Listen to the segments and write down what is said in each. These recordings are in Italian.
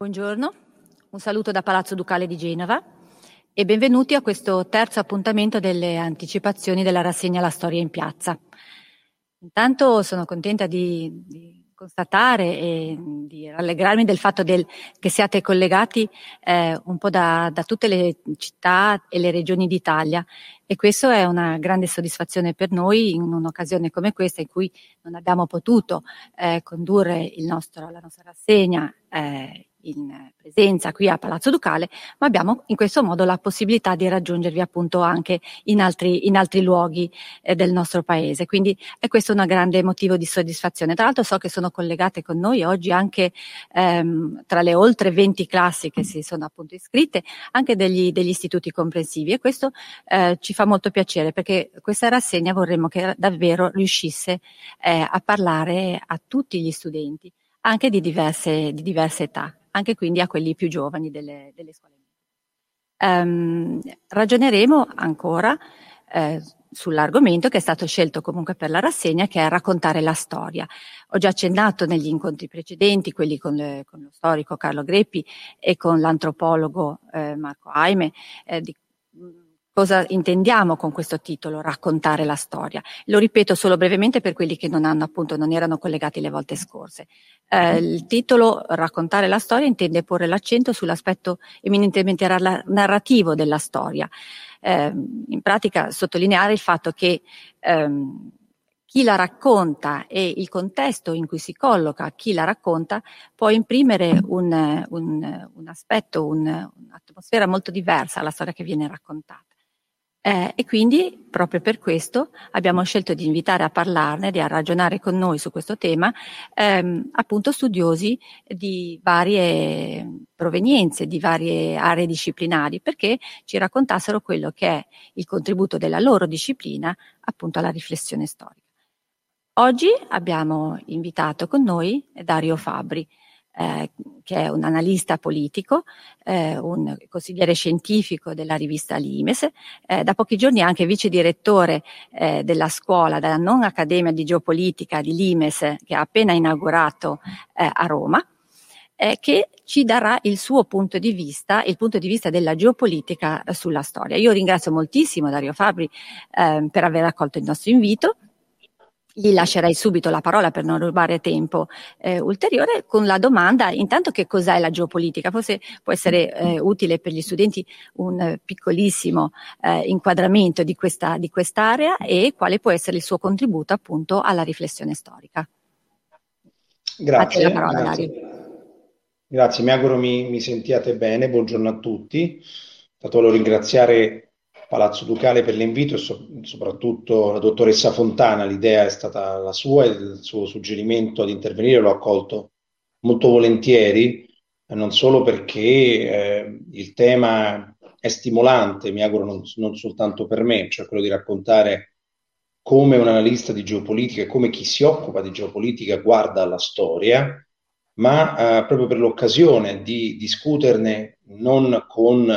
Buongiorno, un saluto da Palazzo Ducale di Genova e benvenuti a questo terzo appuntamento delle anticipazioni della rassegna La Storia in Piazza. Intanto sono contenta di, di constatare e di rallegrarmi del fatto del, che siate collegati eh, un po' da, da, tutte le città e le regioni d'Italia e questo è una grande soddisfazione per noi in un'occasione come questa in cui non abbiamo potuto eh, condurre nostro, la nostra rassegna eh, in presenza qui a Palazzo Ducale, ma abbiamo in questo modo la possibilità di raggiungervi appunto anche in altri, in altri luoghi eh, del nostro paese. Quindi è questo un grande motivo di soddisfazione. Tra l'altro so che sono collegate con noi oggi anche ehm, tra le oltre 20 classi che si sono appunto iscritte, anche degli, degli istituti comprensivi e questo eh, ci fa molto piacere perché questa rassegna vorremmo che davvero riuscisse eh, a parlare a tutti gli studenti anche di diverse, di diverse età anche quindi a quelli più giovani delle, delle scuole. Um, ragioneremo ancora eh, sull'argomento che è stato scelto comunque per la rassegna, che è raccontare la storia. Ho già accennato negli incontri precedenti, quelli con, le, con lo storico Carlo Greppi e con l'antropologo eh, Marco Aime, eh, di Cosa intendiamo con questo titolo, raccontare la storia? Lo ripeto solo brevemente per quelli che non hanno appunto, non erano collegati le volte scorse. Eh, il titolo raccontare la storia intende porre l'accento sull'aspetto eminentemente narrativo della storia. Eh, in pratica sottolineare il fatto che ehm, chi la racconta e il contesto in cui si colloca chi la racconta può imprimere un, un, un aspetto, un, un'atmosfera molto diversa alla storia che viene raccontata. Eh, e quindi proprio per questo abbiamo scelto di invitare a parlarne, di a ragionare con noi su questo tema, ehm, appunto studiosi di varie provenienze, di varie aree disciplinari, perché ci raccontassero quello che è il contributo della loro disciplina appunto alla riflessione storica. Oggi abbiamo invitato con noi Dario Fabri eh, che è un analista politico, eh, un consigliere scientifico della rivista Limes, eh, da pochi giorni anche vice direttore eh, della scuola, della non Accademia di Geopolitica di Limes, che ha appena inaugurato eh, a Roma, eh, che ci darà il suo punto di vista, il punto di vista della geopolitica sulla storia. Io ringrazio moltissimo Dario Fabri per aver accolto il nostro invito gli lascerei subito la parola per non rubare tempo eh, ulteriore con la domanda intanto che cos'è la geopolitica. Forse può essere eh, utile per gli studenti un eh, piccolissimo inquadramento di, questa, di quest'area e quale può essere il suo contributo appunto alla riflessione storica. Grazie. Parola, grazie. grazie. mi auguro mi, mi sentiate bene, buongiorno a tutti. Intanto volevo ringraziare Palazzo Ducale per l'invito e so- soprattutto la dottoressa Fontana, l'idea è stata la sua e il suo suggerimento ad intervenire l'ho accolto molto volentieri, non solo perché eh, il tema è stimolante, mi auguro non, non, soltanto per me, cioè quello di raccontare come un analista di geopolitica e come chi si occupa di geopolitica guarda alla storia, ma eh, proprio per l'occasione di discuterne non con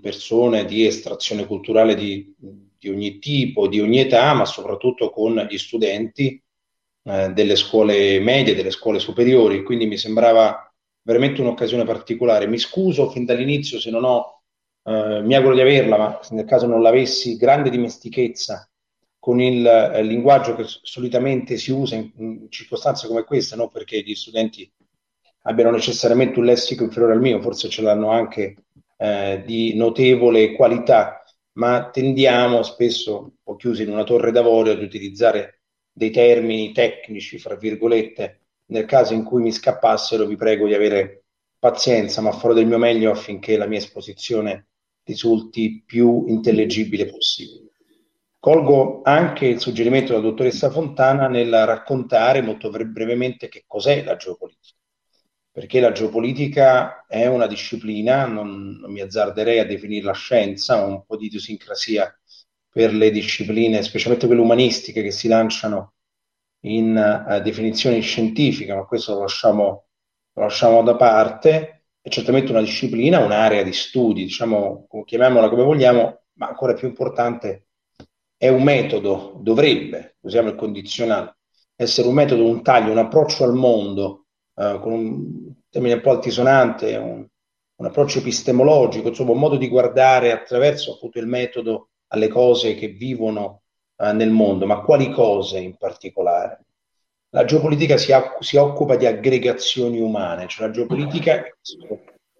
persone di estrazione culturale di, di, ogni tipo, di ogni età, ma soprattutto con gli studenti eh, delle scuole medie, delle scuole superiori. Quindi mi sembrava veramente un'occasione particolare. Mi scuso fin dall'inizio se non ho, eh, mi auguro di averla, ma nel caso non l'avessi, grande dimestichezza con il eh, linguaggio che solitamente si usa in, in circostanze come queste, no? perché gli studenti abbiano necessariamente un lessico inferiore al mio, forse ce l'hanno anche eh, di notevole qualità, ma tendiamo spesso, un po' chiusi in una torre d'avorio, ad utilizzare dei termini tecnici, fra virgolette. Nel caso in cui mi scappassero, vi prego di avere pazienza, ma farò del mio meglio affinché la mia esposizione risulti più intellegibile possibile. Colgo anche il suggerimento della dottoressa Fontana nel raccontare molto brevemente che cos'è la geopolitica perché la geopolitica è una disciplina, non, non mi azzarderei a definirla scienza, ha un po' di idiosincrasia per le discipline, specialmente quelle umanistiche che si lanciano in uh, definizioni scientifiche, ma questo lo lasciamo, lo lasciamo da parte, è certamente una disciplina, un'area di studi, diciamo, chiamiamola come vogliamo, ma ancora più importante è un metodo, dovrebbe, usiamo il condizionale, essere un metodo, un taglio, un approccio al mondo uh, con un termine un po' altisonante, un, un, approccio epistemologico, insomma un modo di guardare attraverso appunto il metodo alle cose che vivono uh, nel mondo, ma quali cose in particolare? La geopolitica si, si, occupa di aggregazioni umane, cioè la geopolitica,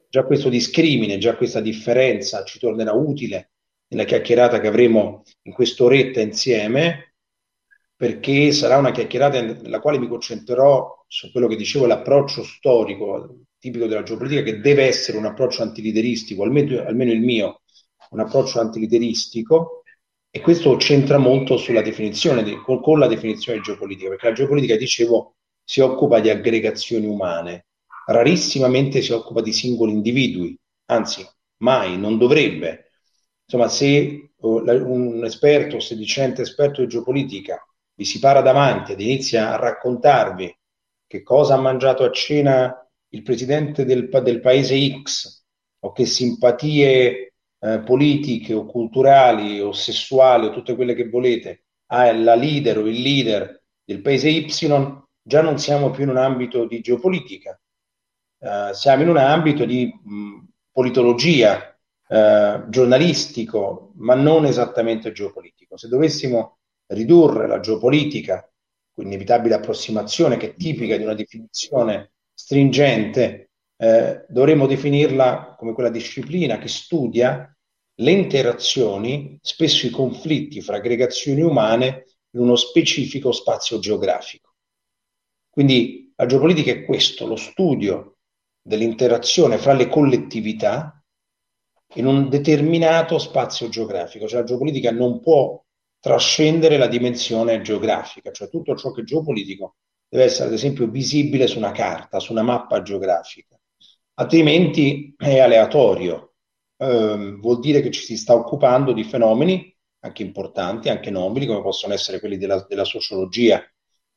già questo discrimine, già questa differenza ci tornerà utile nella chiacchierata che avremo in quest'oretta insieme, perché sarà una chiacchierata nella quale mi concentrerò su quello che dicevo, l'approccio storico tipico della geopolitica, che deve essere un approccio antilideristico, almeno, almeno il mio, un approccio antilideristico, e questo c'entra molto sulla definizione, di, con, con, la definizione di geopolitica, perché la geopolitica, dicevo, si occupa di aggregazioni umane, rarissimamente si occupa di singoli individui, anzi, mai, non dovrebbe. Insomma, se un esperto, sedicente esperto di geopolitica vi si para davanti ed inizia a raccontarvi che cosa ha mangiato a cena il presidente del, del paese X o che simpatie eh, politiche o culturali o sessuali o tutte quelle che volete ha la leader o il leader del paese Y, già non siamo più in un ambito di geopolitica, eh, siamo in un ambito di mh, politologia, eh, giornalistico, ma non esattamente geopolitico. Se dovessimo ridurre la geopolitica, quell'inevitabile approssimazione che è tipica di una definizione stringente, eh, dovremmo definirla come quella disciplina che studia le interazioni, spesso i conflitti fra aggregazioni umane in uno specifico spazio geografico. Quindi la geopolitica è questo, lo studio dell'interazione fra le collettività in un determinato spazio geografico, cioè la geopolitica non può trascendere la dimensione geografica, cioè tutto ciò che è geopolitico deve essere ad esempio visibile su una carta, su una mappa geografica, altrimenti è aleatorio, eh, vuol dire che ci si sta occupando di fenomeni anche importanti, anche nobili, come possono essere quelli della, della sociologia,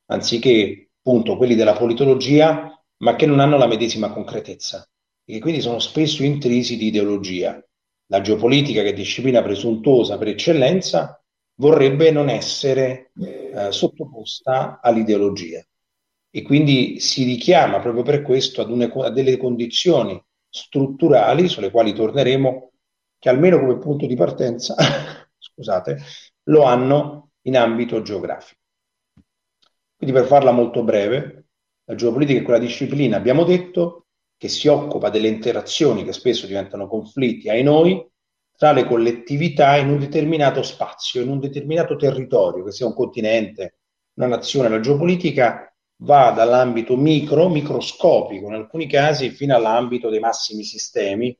anziché appunto quelli della politologia, ma che non hanno la medesima concretezza e che quindi sono spesso intrisi di ideologia. La geopolitica, che è disciplina presuntuosa per eccellenza, vorrebbe non essere eh, sottoposta all'ideologia. E quindi si richiama proprio per questo ad, une, a delle condizioni strutturali sulle quali torneremo, che almeno come punto di partenza, scusate, lo hanno in ambito geografico. Quindi per farla molto breve, la geopolitica è quella disciplina, abbiamo detto, che si occupa delle interazioni che spesso diventano conflitti ai noi tra le collettività in un determinato spazio, in un determinato territorio, che sia un continente, una nazione. La geopolitica va dall'ambito micro, microscopico in alcuni casi, fino all'ambito dei massimi sistemi.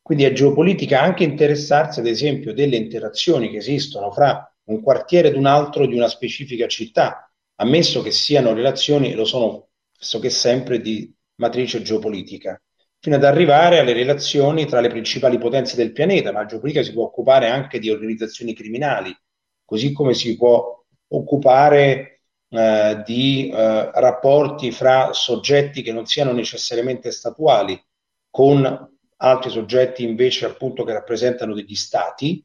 Quindi è geopolitica anche interessarsi, ad esempio, delle interazioni che esistono fra un quartiere ed un altro di una specifica città, ammesso che siano relazioni, lo sono pressoché sempre di matrice geopolitica, fino ad arrivare alle relazioni tra le principali potenze del pianeta. La geopolitica si può occupare anche di organizzazioni criminali, così come si può occupare eh, di eh, rapporti fra soggetti che non siano necessariamente statuali con altri soggetti invece appunto che rappresentano degli stati,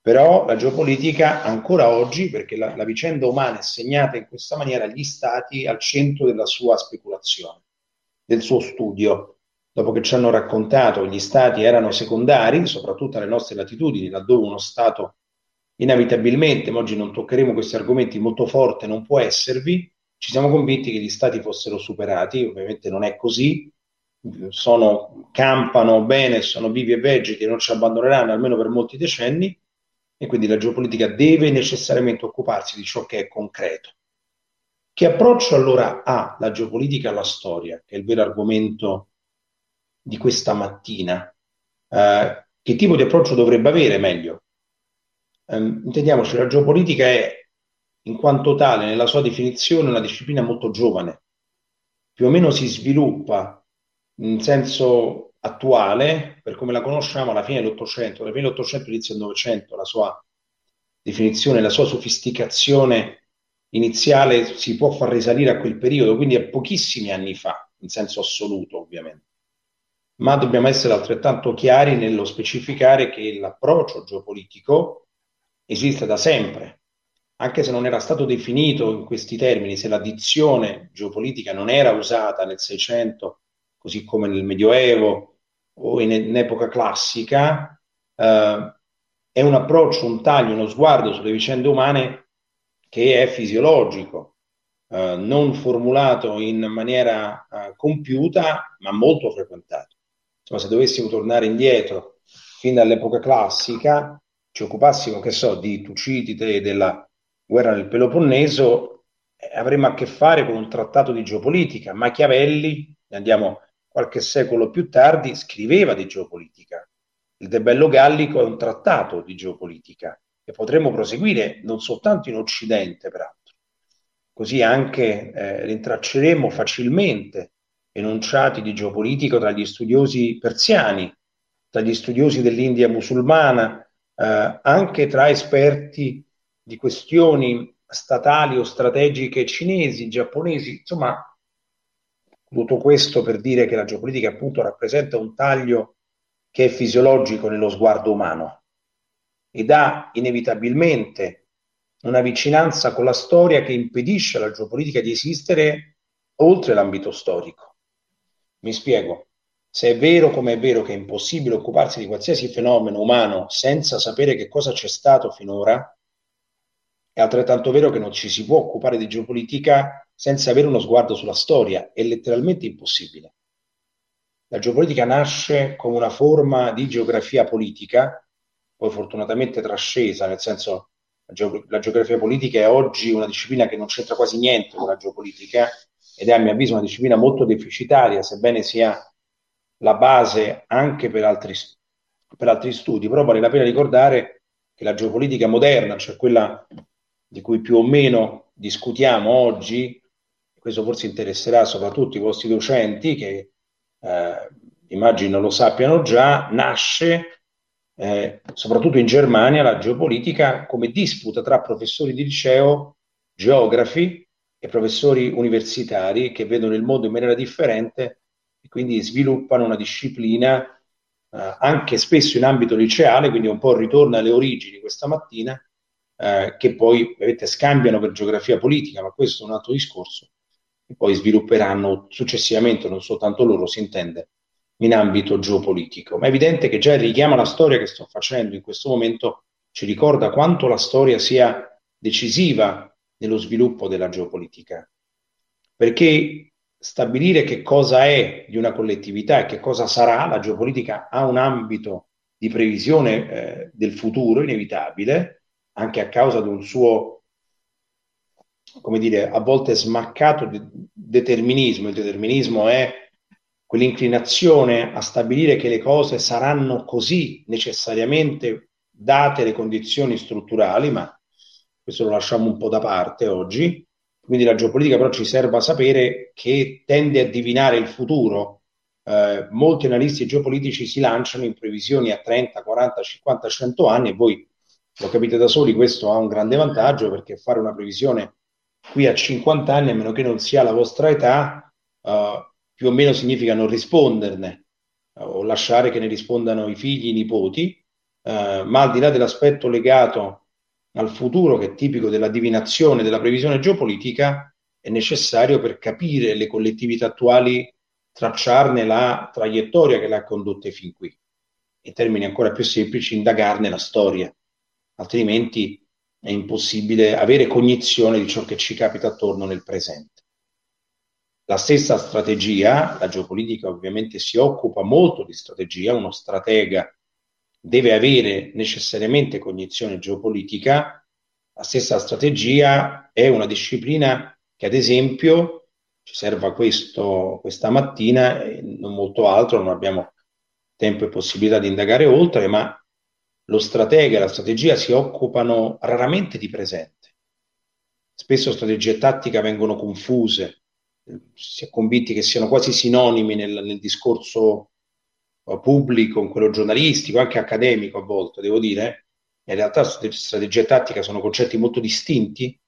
però la geopolitica ancora oggi, perché la, la vicenda umana è segnata in questa maniera, gli stati al centro della sua speculazione, del suo studio. Dopo che ci hanno raccontato gli stati erano secondari, soprattutto alle nostre latitudini, laddove uno stato inevitabilmente, ma oggi non toccheremo questi argomenti, molto forte non può esservi, ci siamo convinti che gli stati fossero superati, ovviamente non è così, sono, campano bene, sono vivi e vegeti non ci abbandoneranno almeno per molti decenni e quindi la geopolitica deve necessariamente occuparsi di ciò che è concreto. Che approccio allora ha la geopolitica alla storia, che è il vero argomento di questa mattina? Eh, che tipo di approccio dovrebbe avere meglio? Um, intendiamoci, la geopolitica è, in quanto tale, nella sua definizione, una disciplina molto giovane. Più o meno si sviluppa in senso attuale, per come la conosciamo, alla fine dell'Ottocento, alla fine dell'Ottocento, inizio del Novecento, la sua definizione, la sua sofisticazione iniziale si può far risalire a quel periodo, quindi a pochissimi anni fa, in senso assoluto ovviamente. Ma dobbiamo essere altrettanto chiari nello specificare che l'approccio geopolitico esiste da sempre anche se non era stato definito in questi termini, se la dizione geopolitica non era usata nel Seicento, così come nel Medioevo o in, in epoca classica, eh, è un approccio, un taglio, uno sguardo sulle vicende umane che è fisiologico, eh, non formulato in maniera eh, compiuta, ma molto frequentato. Se dovessimo tornare indietro fin dall'epoca classica, ci occupassimo, che so, di Tucidide e della guerra del Peloponneso, eh, avremmo a che fare con un trattato di geopolitica. Machiavelli, andiamo qualche secolo più tardi, scriveva di geopolitica. Il De Bello Gallico è un trattato di geopolitica e potremmo proseguire non soltanto in Occidente, peraltro. Così anche eh, rintracceremo facilmente enunciati di geopolitica tra gli studiosi persiani, tra gli studiosi dell'India musulmana, eh, anche tra esperti di questioni statali o strategiche cinesi, giapponesi, insomma, tutto questo per dire che la geopolitica appunto rappresenta un taglio che è fisiologico nello sguardo umano ed ha inevitabilmente una vicinanza con la storia che impedisce alla geopolitica di esistere oltre l'ambito storico. Mi spiego. Se è vero come è vero che è impossibile occuparsi di qualsiasi fenomeno umano senza sapere che cosa c'è stato finora, è altrettanto vero che non ci si può occupare di geopolitica senza avere uno sguardo sulla storia, è letteralmente impossibile. La geopolitica nasce come una forma di geografia politica, poi fortunatamente trascesa, nel senso la, geog- la geografia politica è oggi una disciplina che non c'entra quasi niente con la geopolitica ed è a mio avviso una disciplina molto deficitaria, sebbene sia la base anche per altri, per altri studi, però vale la pena ricordare che la geopolitica moderna, cioè quella di cui più o meno discutiamo oggi, questo forse interesserà soprattutto i vostri docenti che eh, immagino lo sappiano già, nasce eh, soprattutto in Germania la geopolitica come disputa tra professori di liceo, geografi e professori universitari che vedono il mondo in maniera differente e quindi sviluppano una disciplina eh, anche spesso in ambito liceale, quindi un po' ritorna alle origini questa mattina, eh, che poi vedete, scambiano per geografia politica, ma questo è un altro discorso e poi svilupperanno successivamente, non soltanto loro, si intende, in ambito geopolitico. Ma è evidente che già il richiamo alla storia che sto facendo in questo momento ci ricorda quanto la storia sia decisiva nello sviluppo della geopolitica. Perché stabilire che cosa è di una collettività e che cosa sarà, la geopolitica ha un ambito di previsione eh, del futuro inevitabile, anche a causa di un suo come dire, a volte smaccato di determinismo. Il determinismo è quell'inclinazione a stabilire che le cose saranno così necessariamente date le condizioni strutturali, ma questo lo lasciamo un po' da parte oggi. Quindi la geopolitica però ci serve a sapere che tende a divinare il futuro. Eh, molti analisti geopolitici si lanciano in previsioni a 30, 40, 50, 100 anni e voi lo capite da soli, questo ha un grande vantaggio perché fare una previsione qui a 50 anni, a meno che non sia la vostra età, uh, più o meno significa non risponderne uh, o lasciare che ne rispondano i figli, i nipoti, uh, ma al di là dell'aspetto legato al futuro, che è tipico della divinazione, della previsione geopolitica, è necessario per capire le collettività attuali tracciarne la traiettoria che le ha condotte fin qui. In termini ancora più semplici, indagarne la storia, altrimenti è impossibile avere cognizione di ciò che ci capita attorno nel presente. La stessa strategia, la geopolitica ovviamente si occupa molto di strategia, uno stratega deve avere necessariamente cognizione geopolitica, la stessa strategia è una disciplina che ad esempio ci serva questo questa mattina, e non molto altro, non abbiamo tempo e possibilità di indagare oltre, ma lo stratega e la strategia si occupano raramente di presente. Spesso strategia e tattica vengono confuse, si è convinti che siano quasi sinonimi nel, nel discorso pubblico, in quello giornalistico, anche accademico a volte, devo dire. In realtà strategia e tattica sono concetti molto distinti.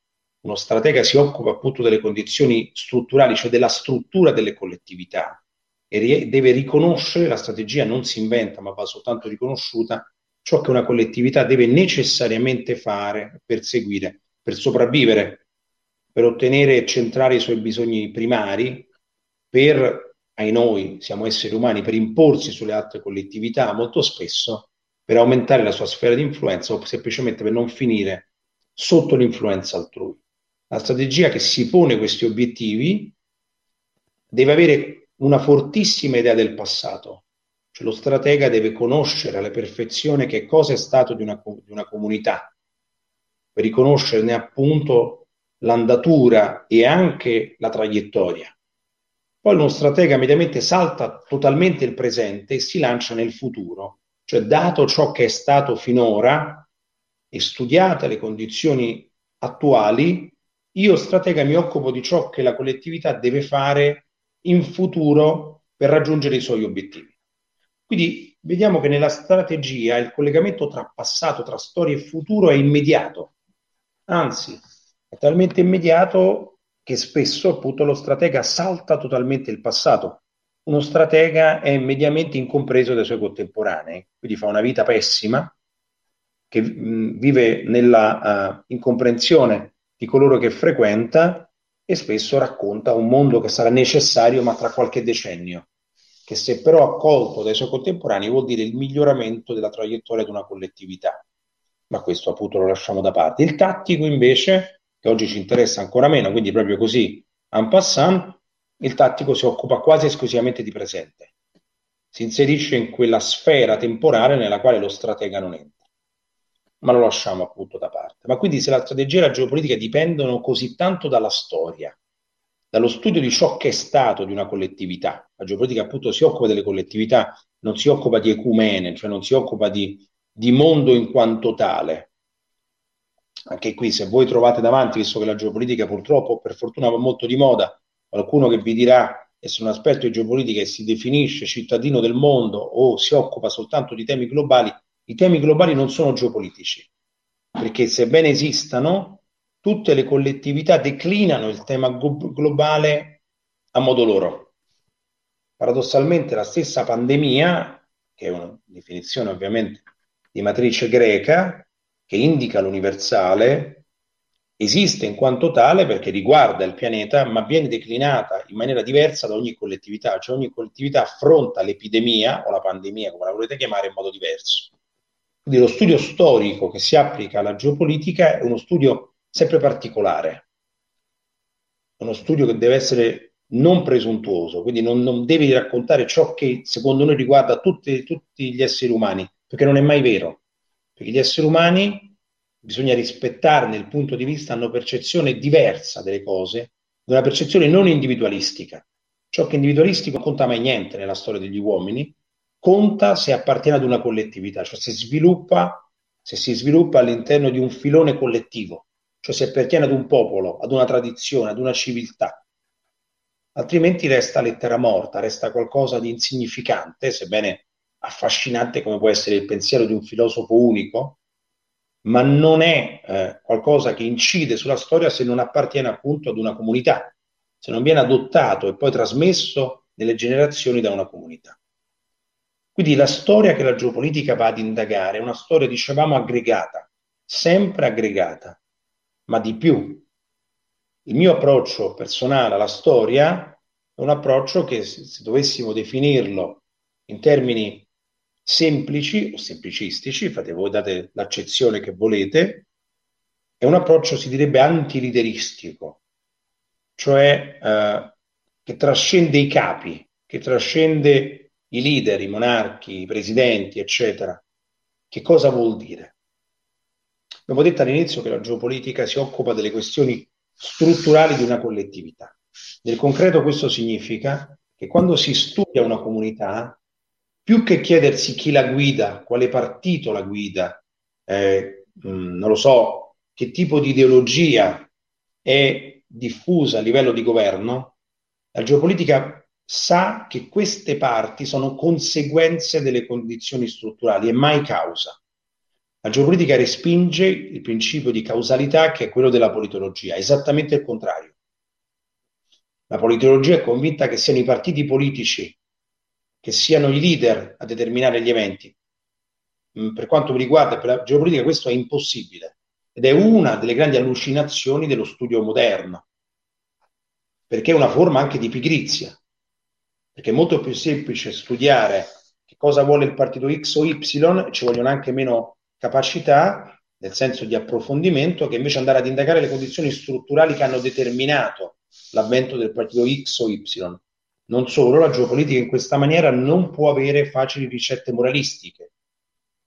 Uno stratega si occupa appunto delle condizioni strutturali, cioè della struttura delle collettività e deve riconoscere, la strategia non si inventa ma va soltanto riconosciuta, ciò che una collettività deve necessariamente fare per seguire per sopravvivere, per ottenere e centrare i suoi bisogni primari, per, ai noi, siamo esseri umani, per imporsi sulle altre collettività, molto spesso per aumentare la sua sfera di influenza o semplicemente per non finire sotto l'influenza altrui. La strategia che si pone questi obiettivi deve avere una fortissima idea del passato, cioè lo stratega deve conoscere alla perfezione che cosa è stato di una, di una comunità, per riconoscerne appunto l'andatura e anche la traiettoria. Poi uno stratega mediamente salta totalmente il presente e si lancia nel futuro, cioè dato ciò che è stato finora e studiate le condizioni attuali, io stratega mi occupo di ciò che la collettività deve fare in futuro per raggiungere i suoi obiettivi. Quindi vediamo che nella strategia il collegamento tra passato, tra storia e futuro è immediato, anzi è talmente immediato che spesso appunto lo stratega salta totalmente il passato. Uno stratega è mediamente incompreso dai suoi contemporanei, quindi fa una vita pessima, che mh, vive nella uh, incomprensione di coloro che frequenta e spesso racconta un mondo che sarà necessario ma tra qualche decennio, che se però accolto dai suoi contemporanei vuol dire il miglioramento della traiettoria di una collettività. Ma questo appunto lo lasciamo da parte. Il tattico invece, che oggi ci interessa ancora meno, quindi proprio così, en passant, il tattico si occupa quasi esclusivamente di presente. Si inserisce in quella sfera temporale nella quale lo stratega non entra ma lo lasciamo appunto da parte. Ma quindi se la strategia e la geopolitica dipendono così tanto dalla storia, dallo studio di ciò che è stato di una collettività, la geopolitica appunto si occupa delle collettività, non si occupa di ecumene, cioè non si occupa di, di mondo in quanto tale. Anche qui, se voi trovate davanti, visto che la geopolitica purtroppo, per fortuna, va molto di moda, qualcuno che vi dirà essere un esperto di geopolitica e si definisce cittadino del mondo o si occupa soltanto di temi globali, i temi globali non sono geopolitici, perché sebbene esistano, tutte le collettività declinano il tema globale a modo loro. Paradossalmente la stessa pandemia, che è una definizione ovviamente di matrice greca, che indica l'universale, esiste in quanto tale perché riguarda il pianeta, ma viene declinata in maniera diversa da ogni collettività, cioè ogni collettività affronta l'epidemia o la pandemia, come la volete chiamare, in modo diverso. Quindi lo studio storico che si applica alla geopolitica è uno studio sempre particolare, uno studio che deve essere non presuntuoso, quindi non, non devi raccontare ciò che secondo noi riguarda tutti, tutti gli esseri umani, perché non è mai vero, perché gli esseri umani bisogna rispettarne il punto di vista, hanno percezione diversa delle cose, una percezione non individualistica. Ciò che è individualistico non conta mai niente nella storia degli uomini, conta se appartiene ad una collettività, cioè se sviluppa, se si sviluppa all'interno di un filone collettivo, cioè se appartiene ad un popolo, ad una tradizione, ad una civiltà. Altrimenti resta lettera morta, resta qualcosa di insignificante, sebbene affascinante come può essere il pensiero di un filosofo unico, ma non è eh, qualcosa che incide sulla storia se non appartiene appunto ad una comunità, se non viene adottato e poi trasmesso nelle generazioni da una comunità. Quindi la storia che la geopolitica va ad indagare è una storia, dicevamo, aggregata, sempre aggregata, ma di più. Il mio approccio personale alla storia è un approccio che, se dovessimo definirlo in termini semplici o semplicistici, fate voi, date l'accezione che volete, è un approccio, si direbbe, antilideristico, cioè eh, che trascende i capi, che trascende i leader, i monarchi, i presidenti, eccetera. Che cosa vuol dire? Abbiamo detto all'inizio che la geopolitica si occupa delle questioni strutturali di una collettività. Nel concreto questo significa che quando si studia una comunità, più che chiedersi chi la guida, quale partito la guida, eh, mm, non lo so, che tipo di ideologia è diffusa a livello di governo, la geopolitica sa che queste parti sono conseguenze delle condizioni strutturali e mai causa. La geopolitica respinge il principio di causalità che è quello della politologia, esattamente il contrario. La politologia è convinta che siano i partiti politici, che siano i leader a determinare gli eventi. Mm, per quanto mi riguarda, per la geopolitica questo è impossibile. ed è una delle grandi allucinazioni dello studio moderno, perché è una forma anche di pigrizia, perché è molto più semplice studiare che cosa vuole il partito X o Y, ci vogliono anche meno capacità, nel senso di approfondimento, che invece andare ad indagare le condizioni strutturali che hanno determinato l'avvento del partito X o Y. Non solo, la geopolitica in questa maniera non può avere facili ricette moralistiche,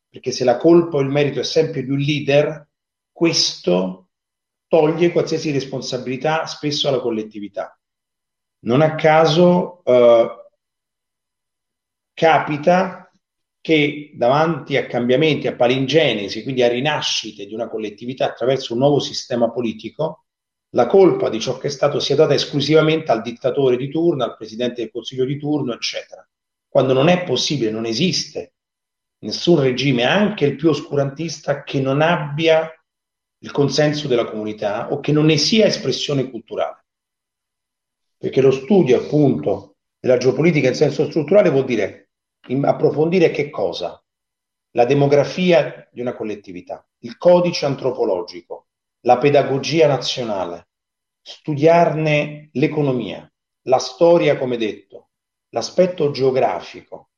perché se la colpa o il merito è sempre di un leader, questo toglie qualsiasi responsabilità spesso alla collettività. Non a caso eh, capita che davanti a cambiamenti, a palingenesi, quindi a rinascite di una collettività attraverso un nuovo sistema politico, la colpa di ciò che è stato sia data esclusivamente al dittatore di turno, al presidente del consiglio di turno, eccetera. Quando non è possibile, non esiste nessun regime, anche il più oscurantista, che non abbia il consenso della comunità o che non ne sia espressione culturale. Perché lo studio, appunto, della geopolitica in senso strutturale vuol dire approfondire che cosa? La demografia di una collettività, il codice antropologico, la pedagogia nazionale, studiarne l'economia, la storia, come detto, l'aspetto geografico,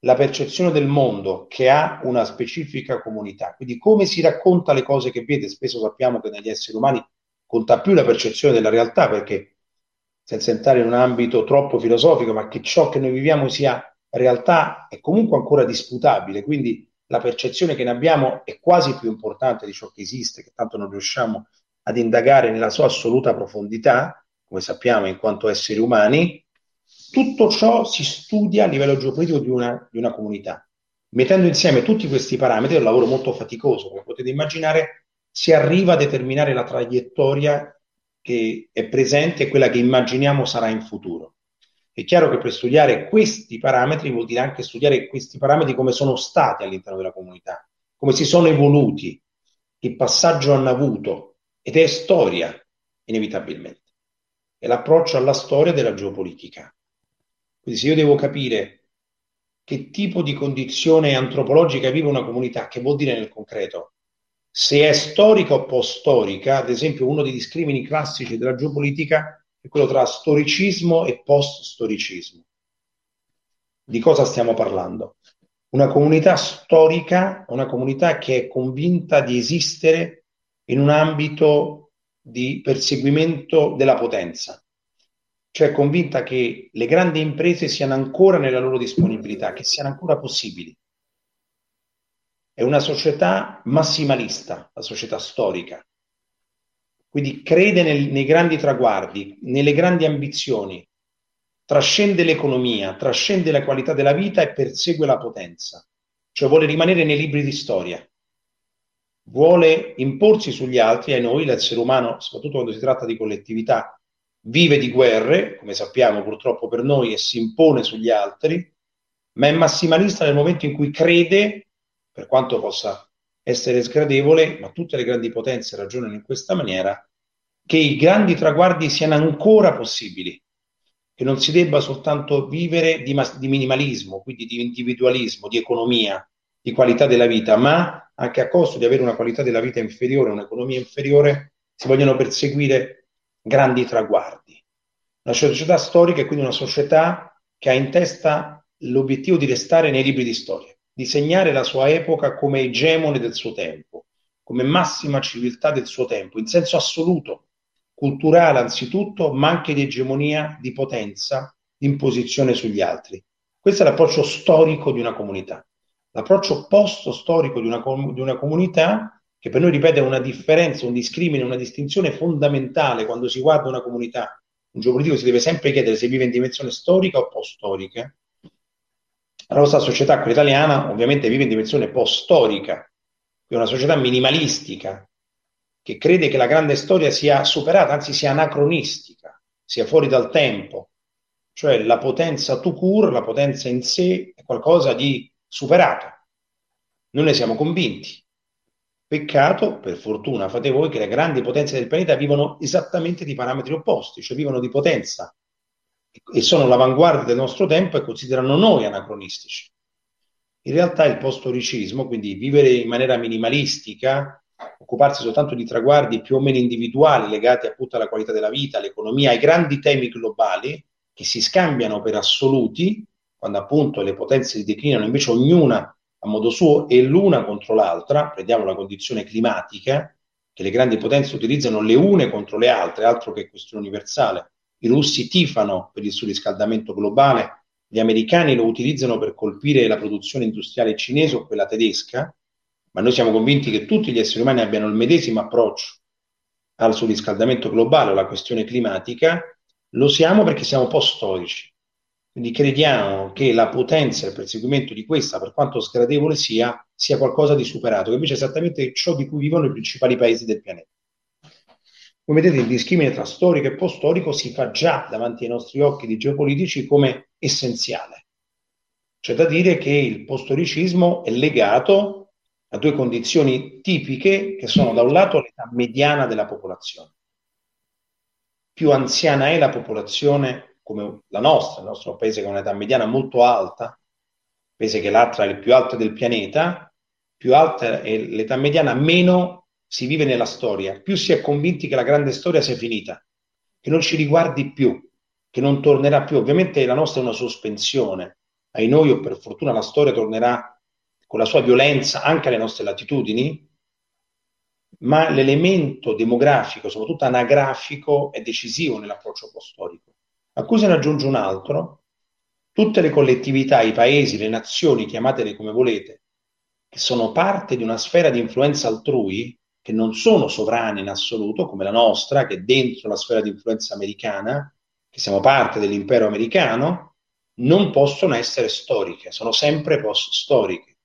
la percezione del mondo che ha una specifica comunità. Quindi come si racconta le cose che vede, spesso sappiamo che negli esseri umani conta più la percezione della realtà perché senza entrare in un ambito troppo filosofico, ma che ciò che noi viviamo sia realtà è comunque ancora disputabile, quindi la percezione che ne abbiamo è quasi più importante di ciò che esiste, che tanto non riusciamo ad indagare nella sua assoluta profondità, come sappiamo in quanto esseri umani, tutto ciò si studia a livello geopolitico di una, di una comunità. Mettendo insieme tutti questi parametri è un lavoro molto faticoso, come potete immaginare, si arriva a determinare la traiettoria che è presente e quella che immaginiamo sarà in futuro. È chiaro che per studiare questi parametri vuol dire anche studiare questi parametri come sono stati all'interno della comunità, come si sono evoluti, che passaggio hanno avuto ed è storia, inevitabilmente. È l'approccio alla storia della geopolitica. Quindi se io devo capire che tipo di condizione antropologica vive una comunità, che vuol dire nel concreto? Se è storica o post-storica, ad esempio uno dei discrimini classici della geopolitica è quello tra storicismo e post-storicismo. Di cosa stiamo parlando? Una comunità storica, una comunità che è convinta di esistere in un ambito di perseguimento della potenza, cioè convinta che le grandi imprese siano ancora nella loro disponibilità, che siano ancora possibili. È una società massimalista, la società storica, quindi crede nel, nei grandi traguardi, nelle grandi ambizioni, trascende l'economia, trascende la qualità della vita e persegue la potenza, cioè vuole rimanere nei libri di storia, vuole imporsi sugli altri, e noi l'essere umano, soprattutto quando si tratta di collettività, vive di guerre, come sappiamo purtroppo per noi, e si impone sugli altri, ma è massimalista nel momento in cui crede, per quanto possa essere sgradevole, ma tutte le grandi potenze ragionano in questa maniera, che i grandi traguardi siano ancora possibili, che non si debba soltanto vivere di, mas- di minimalismo, quindi di individualismo, di economia, di qualità della vita, ma anche a costo di avere una qualità della vita inferiore, un'economia inferiore, si vogliono perseguire grandi traguardi. Una società storica è quindi una società che ha in testa l'obiettivo di restare nei libri di storia di segnare la sua epoca come egemone del suo tempo, come massima civiltà del suo tempo, in senso assoluto, culturale anzitutto, ma anche di egemonia, di potenza, di imposizione sugli altri. Questo è l'approccio storico di una comunità. L'approccio post-storico di una, di una comunità, che per noi, ripete, è una differenza, un discrimine, una distinzione fondamentale quando si guarda una comunità. Un geopolitico si deve sempre chiedere se vive in dimensione storica o post-storica la nostra società, quella italiana, ovviamente vive in dimensione post-storica, è una società minimalistica, che crede che la grande storia sia superata, anzi sia anacronistica, sia fuori dal tempo. Cioè la potenza tout court, la potenza in sé, è qualcosa di superato. Noi ne siamo convinti. Peccato, per fortuna fate voi, che le grandi potenze del pianeta vivono esattamente di parametri opposti, cioè vivono di potenza e sono l'avanguardia del nostro tempo e considerano noi anacronistici. In realtà il postoricismo, quindi vivere in maniera minimalistica, occuparsi soltanto di traguardi più o meno individuali legati appunto alla qualità della vita, all'economia, ai grandi temi globali che si scambiano per assoluti, quando appunto le potenze si declinano invece ognuna a modo suo e l'una contro l'altra, prendiamo la condizione climatica, che le grandi potenze utilizzano le une contro le altre, altro che questione universale. I russi tifano per il surriscaldamento globale, gli americani lo utilizzano per colpire la produzione industriale cinese o quella tedesca, ma noi siamo convinti che tutti gli esseri umani abbiano il medesimo approccio al surriscaldamento globale alla questione climatica, lo siamo perché siamo post-storici. Quindi crediamo che la potenza e il perseguimento di questa, per quanto sgradevole sia, sia qualcosa di superato, che invece è esattamente ciò di cui vivono i principali paesi del pianeta. Come vedete, il discrimine tra storico e post-storico si fa già davanti ai nostri occhi di geopolitici come essenziale. C'è da dire che il post-storicismo è legato a due condizioni tipiche che sono da un lato l'età mediana della popolazione. Più anziana è la popolazione, come la nostra, il nostro paese con un'età mediana molto alta, paese che l'altra è il più alto del pianeta, più alta è l'età mediana, meno si vive nella storia, più si è convinti che la grande storia sia finita, che non ci riguardi più, che non tornerà più. Ovviamente la nostra è una sospensione, ai noi o per fortuna la storia tornerà con la sua violenza anche alle nostre latitudini, ma l'elemento demografico, soprattutto anagrafico, è decisivo nell'approccio post-storico a cui se ne aggiunge un altro, tutte le collettività, i paesi, le nazioni, chiamatele come volete, che sono parte di una sfera di influenza altrui, che non sono sovrane in assoluto, come la nostra, che è dentro la sfera di influenza americana, che siamo parte dell'impero americano, non possono essere storiche, sono sempre post-storiche.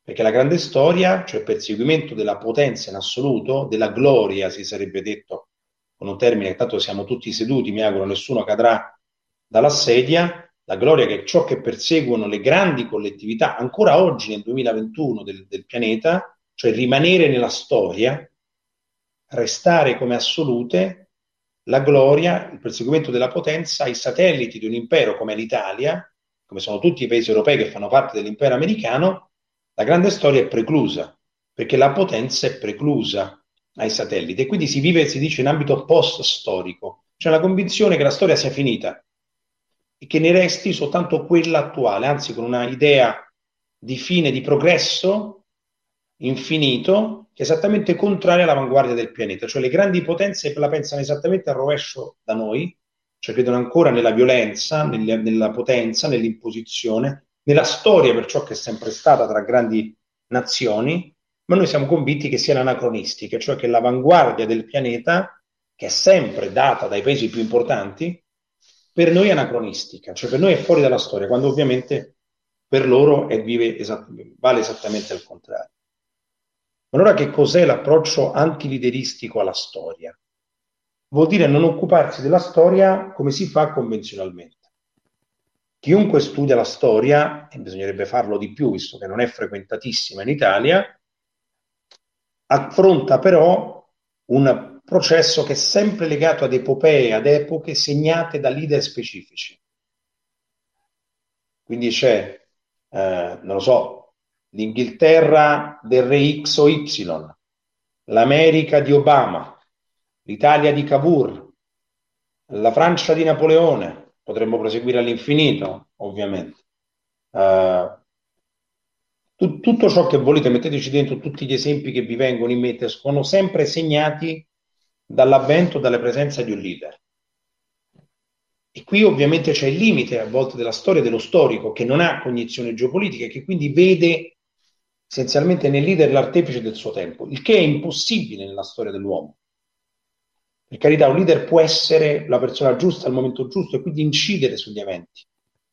Perché la grande storia, cioè il perseguimento della potenza in assoluto, della gloria, si sarebbe detto con un termine tanto siamo tutti seduti, mi auguro nessuno cadrà dalla sedia, la gloria che è ciò che perseguono le grandi collettività ancora oggi nel 2021 del, del pianeta, cioè rimanere nella storia, restare come assolute la gloria, il perseguimento della potenza ai satelliti di un impero come l'Italia, come sono tutti i paesi europei che fanno parte dell'impero americano, la grande storia è preclusa, perché la potenza è preclusa ai satelliti. E quindi si vive, si dice, in ambito post-storico, cioè la convinzione che la storia sia finita e che ne resti soltanto quella attuale, anzi con una idea di fine, di progresso infinito, che è esattamente contraria all'avanguardia del pianeta, cioè le grandi potenze la pensano esattamente al rovescio da noi, cioè credono ancora nella violenza, nella, nella potenza, nell'imposizione, nella storia per ciò che è sempre stata tra grandi nazioni, ma noi siamo convinti che siano anacronistiche, cioè che l'avanguardia del pianeta, che è sempre data dai paesi più importanti, per noi è anacronistica, cioè per noi è fuori dalla storia, quando ovviamente per loro esatt- vale esattamente il contrario. Allora che cos'è l'approccio antilideristico alla storia? Vuol dire non occuparsi della storia come si fa convenzionalmente. Chiunque studia la storia, e bisognerebbe farlo di più visto che non è frequentatissima in Italia, affronta però un processo che è sempre legato ad epopee, ad epoche segnate da leader specifici. Quindi c'è, eh, non lo so, l'Inghilterra del re X o Y, l'America di Obama, l'Italia di Cavour, la Francia di Napoleone, potremmo proseguire all'infinito, ovviamente. Uh, tu, tutto ciò che volete, metteteci dentro tutti gli esempi che vi vengono in mente, sono sempre segnati dall'avvento, dalla presenza di un leader. E qui ovviamente c'è il limite a volte della storia dello storico che non ha cognizione geopolitica e che quindi vede essenzialmente nel leader l'artefice del suo tempo, il che è impossibile nella storia dell'uomo. Per carità, un leader può essere la persona giusta al momento giusto e quindi incidere sugli eventi,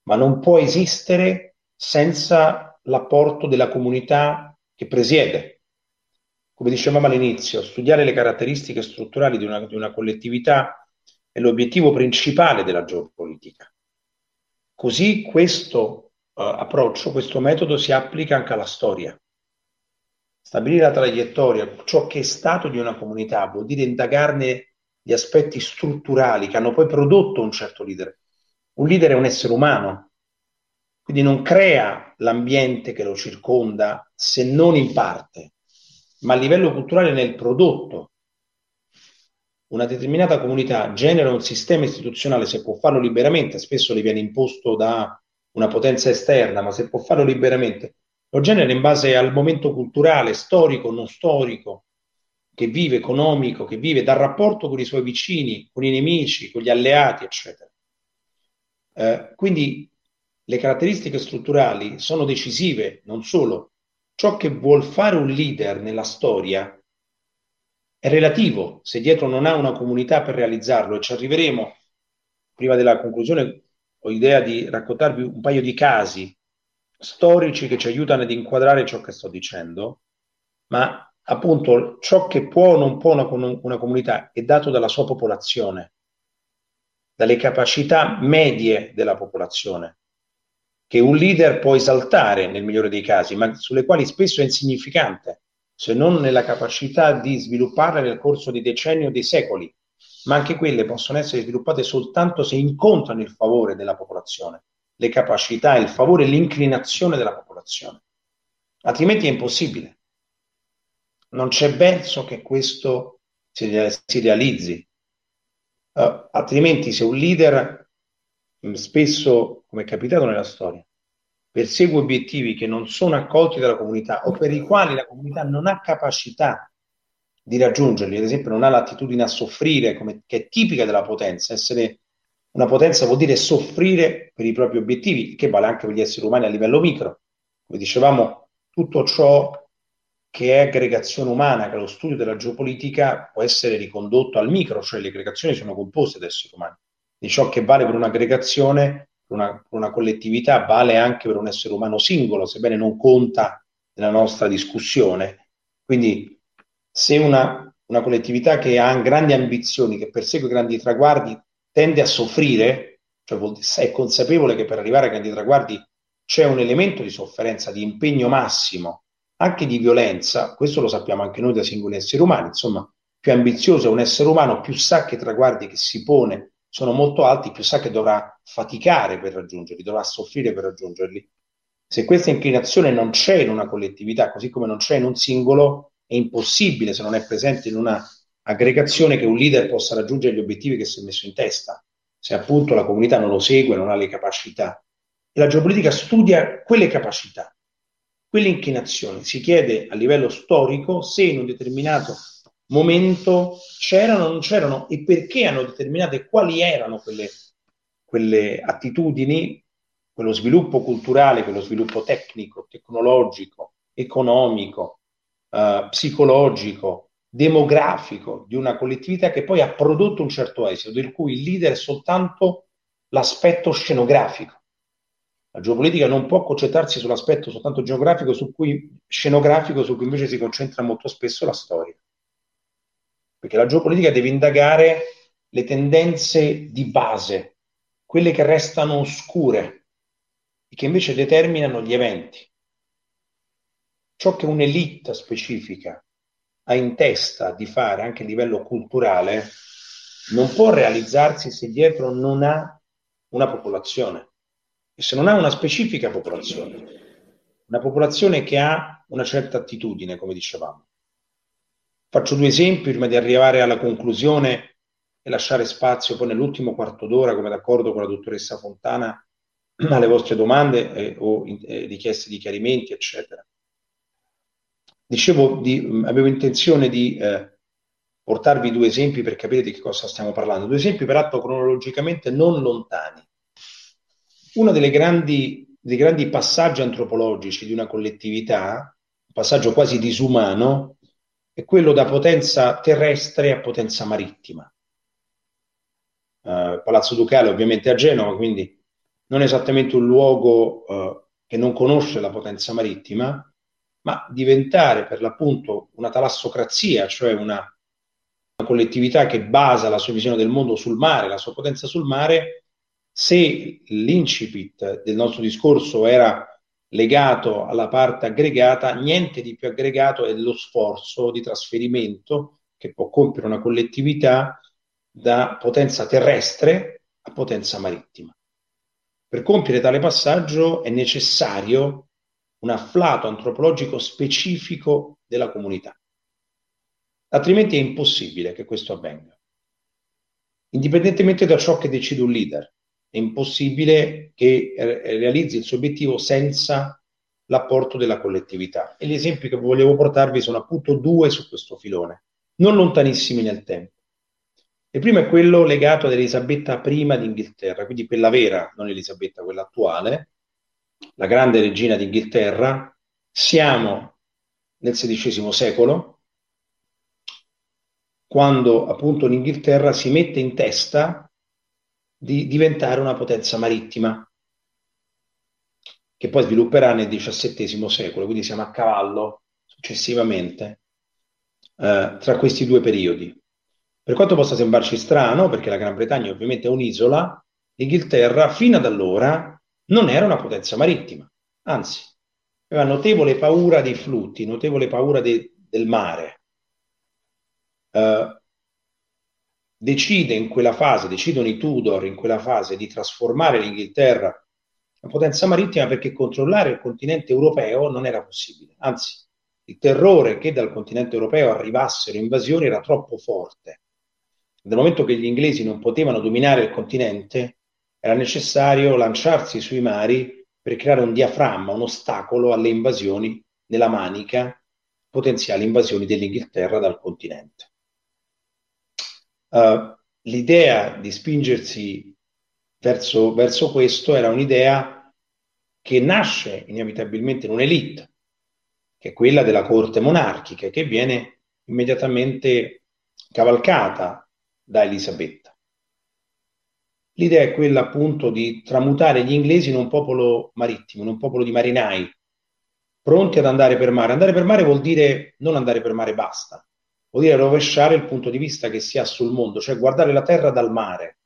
ma non può esistere senza l'apporto della comunità che presiede. Come dicevamo all'inizio, studiare le caratteristiche strutturali di una, di una collettività è l'obiettivo principale della geopolitica. Così questo uh, approccio, questo metodo si applica anche alla storia. Stabilire la traiettoria, ciò che è stato di una comunità, vuol dire indagarne gli aspetti strutturali che hanno poi prodotto un certo leader. Un leader è un essere umano, quindi non crea l'ambiente che lo circonda se non in parte. ma a livello culturale nel prodotto. Una determinata comunità genera un sistema istituzionale, se può farlo liberamente, spesso le viene imposto da una potenza esterna, ma se può farlo liberamente, lo genera in base al momento culturale, storico, non storico, che vive, economico, che vive dal rapporto con i suoi vicini, con i nemici, con gli alleati, eccetera. Eh, quindi le caratteristiche strutturali sono decisive, non solo. Ciò che vuol fare un leader nella storia è relativo, se dietro non ha una comunità per realizzarlo, e ci arriveremo, prima della conclusione, ho idea di raccontarvi un paio di casi storici che ci aiutano ad inquadrare ciò che sto dicendo, ma appunto ciò che può o non può una, una comunità è dato dalla sua popolazione, dalle capacità medie della popolazione, che un leader può esaltare nel migliore dei casi, ma sulle quali spesso è insignificante, se non nella capacità di svilupparle nel corso di decenni o di secoli, ma anche quelle possono essere sviluppate soltanto se incontrano il favore della popolazione, le capacità, il favore e l'inclinazione della popolazione. Altrimenti è impossibile non c'è verso che questo si, realizzi. Uh, altrimenti, se un leader, mm, spesso, come è capitato nella storia, persegue obiettivi che non sono accolti dalla comunità o per i quali la comunità non ha capacità di raggiungerli, ad esempio non ha l'attitudine a soffrire, come, che è tipica della potenza, essere una potenza vuol dire soffrire per i propri obiettivi, che vale anche per gli esseri umani a livello micro. Come dicevamo, tutto ciò che è aggregazione umana, che lo studio della geopolitica può essere ricondotto al micro, cioè le aggregazioni sono composte da esseri umani. Di ciò che vale per un'aggregazione, per una, per una collettività, vale anche per un essere umano singolo, sebbene non conta nella nostra discussione. Quindi se una, una collettività che ha grandi ambizioni, che persegue grandi traguardi, tende a soffrire, cioè è consapevole che per arrivare a grandi traguardi c'è un elemento di sofferenza, di impegno massimo, anche di violenza, questo lo sappiamo anche noi da singoli esseri umani, insomma, più ambizioso è un essere umano, più sa che i traguardi che si pone sono molto alti, più sa che dovrà faticare per raggiungerli, dovrà soffrire per raggiungerli. Se questa inclinazione non c'è in una collettività, così come non c'è in un singolo, è impossibile se non è presente in una aggregazione che un leader possa raggiungere gli obiettivi che si è messo in testa, se appunto la comunità non lo segue, non ha le capacità. La geopolitica studia quelle capacità quelle inclinazioni. Si chiede a livello storico se in un determinato momento c'erano o non c'erano e perché hanno determinato e quali erano quelle, quelle attitudini, quello sviluppo culturale, quello sviluppo tecnico, tecnologico, economico, eh, psicologico, demografico di una collettività che poi ha prodotto un certo esito, del cui il leader è soltanto l'aspetto scenografico. La geopolitica non può concentrarsi sull'aspetto soltanto geografico, su cui, scenografico, su cui invece si concentra molto spesso la storia. Perché la geopolitica deve indagare le tendenze di base, quelle che restano oscure e che invece determinano gli eventi. Ciò che un'elite specifica ha in testa di fare anche a livello culturale non può realizzarsi se dietro non ha una popolazione e se non ha una specifica popolazione, una popolazione che ha una certa attitudine, come dicevamo. Faccio due esempi prima di arrivare alla conclusione e lasciare spazio poi nell'ultimo quarto d'ora, come d'accordo con la dottoressa Fontana, alle vostre domande eh, o eh, richieste di chiarimenti, eccetera. Dicevo, di, avevo intenzione di eh, portarvi due esempi per capire di che cosa stiamo parlando. Due esempi peraltro cronologicamente non lontani. Uno dei grandi, passaggi antropologici di una collettività, un passaggio quasi disumano, è quello da potenza terrestre a potenza marittima. Uh, Palazzo Ducale ovviamente a Genova, quindi non esattamente un luogo uh, che non conosce la potenza marittima, ma diventare per l'appunto una talassocrazia, cioè una, una collettività che basa la sua visione del mondo sul mare, la sua potenza sul mare, se l'incipit del nostro discorso era legato alla parte aggregata, niente di più aggregato è lo sforzo di trasferimento che può compiere una collettività da potenza terrestre a potenza marittima. Per compiere tale passaggio è necessario un afflato antropologico specifico della comunità. altrimenti è impossibile che questo avvenga. Indipendentemente da ciò che decide un leader, è impossibile che realizzi il suo obiettivo senza l'apporto della collettività. E gli esempi che volevo portarvi sono appunto due su questo filone, non lontanissimi nel tempo. Il primo è quello legato ad Elisabetta I d'Inghilterra, quindi quella vera, non Elisabetta, quella attuale, la grande regina d'Inghilterra. Siamo nel XVI secolo, quando appunto l'Inghilterra si mette in testa di diventare una potenza marittima che poi svilupperà nel XVII secolo, quindi siamo a cavallo successivamente eh, tra questi due periodi. Per quanto possa sembrarci strano, perché la Gran Bretagna ovviamente è un'isola, l'Inghilterra fino ad allora non era una potenza marittima, anzi, aveva notevole paura dei flutti, notevole paura de- del mare. Uh, decide in quella fase, decidono i Tudor in quella fase di trasformare l'Inghilterra una potenza marittima perché controllare il continente europeo non era possibile. Anzi, il terrore che dal continente europeo arrivassero invasioni era troppo forte. Nel momento che gli inglesi non potevano dominare il continente, era necessario lanciarsi sui mari per creare un diaframma, un ostacolo alle invasioni nella manica, potenziali invasioni dell'Inghilterra dal continente. Uh, l'idea di spingersi verso, verso questo era un'idea che nasce inevitabilmente in un'elite, che è quella della corte monarchica, che viene immediatamente cavalcata da Elisabetta. L'idea è quella appunto di tramutare gli inglesi in un popolo marittimo, in un popolo di marinai, pronti ad andare per mare. Andare per mare vuol dire non andare per mare basta, vuol dire rovesciare il punto di vista che si ha sul mondo, cioè guardare la terra dal mare,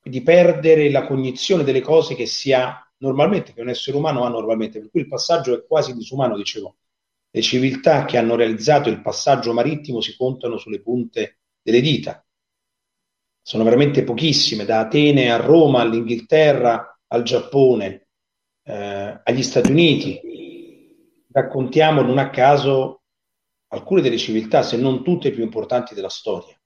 quindi perdere la cognizione delle cose che si ha normalmente, che un essere umano ha normalmente, per cui il passaggio è quasi disumano, dicevo. Le civiltà che hanno realizzato il passaggio marittimo si contano sulle punte delle dita. Sono veramente pochissime, da Atene a Roma, all'Inghilterra, al Giappone, eh, agli Stati Uniti. Raccontiamo non a caso alcune delle civiltà, se non tutte più importanti della storia.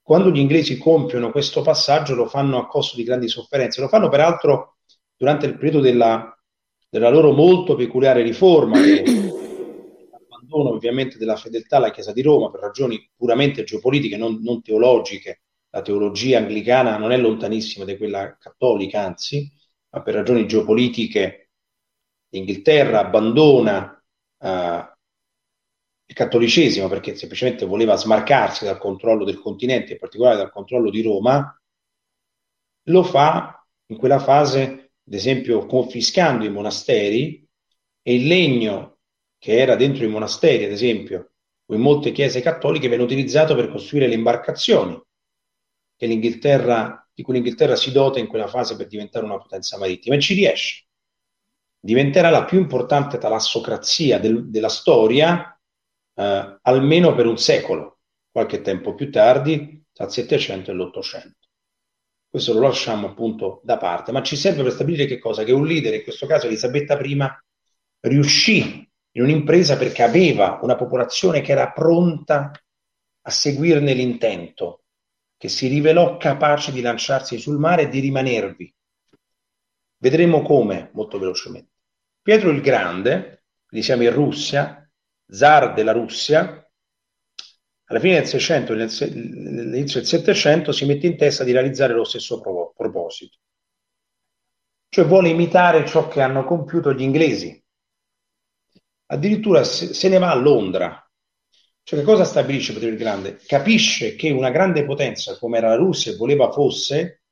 Quando gli inglesi compiono questo passaggio lo fanno a costo di grandi sofferenze, lo fanno peraltro durante il periodo della, della loro molto peculiare riforma, che l'abbandono ovviamente della fedeltà alla Chiesa di Roma per ragioni puramente geopolitiche, non, non teologiche. La teologia anglicana non è lontanissima da quella cattolica, anzi, ma per ragioni geopolitiche l'Inghilterra abbandona uh, il cattolicesimo perché semplicemente voleva smarcarsi dal controllo del continente, in particolare dal controllo di Roma, lo fa in quella fase, ad esempio, confiscando i monasteri e il legno che era dentro i monasteri, ad esempio, o in molte chiese cattoliche, viene utilizzato per costruire le imbarcazioni di cui l'Inghilterra si dota in quella fase per diventare una potenza marittima e ci riesce. Diventerà la più importante talassocrazia del, della storia eh, almeno per un secolo, qualche tempo più tardi, tra il Settecento e l'Ottocento. Questo lo lasciamo appunto da parte, ma ci serve per stabilire che cosa? Che un leader, in questo caso Elisabetta I, riuscì in un'impresa perché aveva una popolazione che era pronta a seguirne l'intento, che si rivelò capace di lanciarsi sul mare e di rimanervi. Vedremo come, molto velocemente. Pietro il Grande, quindi siamo in Russia, zar della Russia, alla fine del 600 all'inizio del 700 si mette in testa di realizzare lo stesso pro- proposito. Cioè vuole imitare ciò che hanno compiuto gli inglesi. Addirittura se, se ne va a Londra. Cioè che cosa stabilisce il Grande? Capisce che una grande potenza come era la Russia e voleva fosse,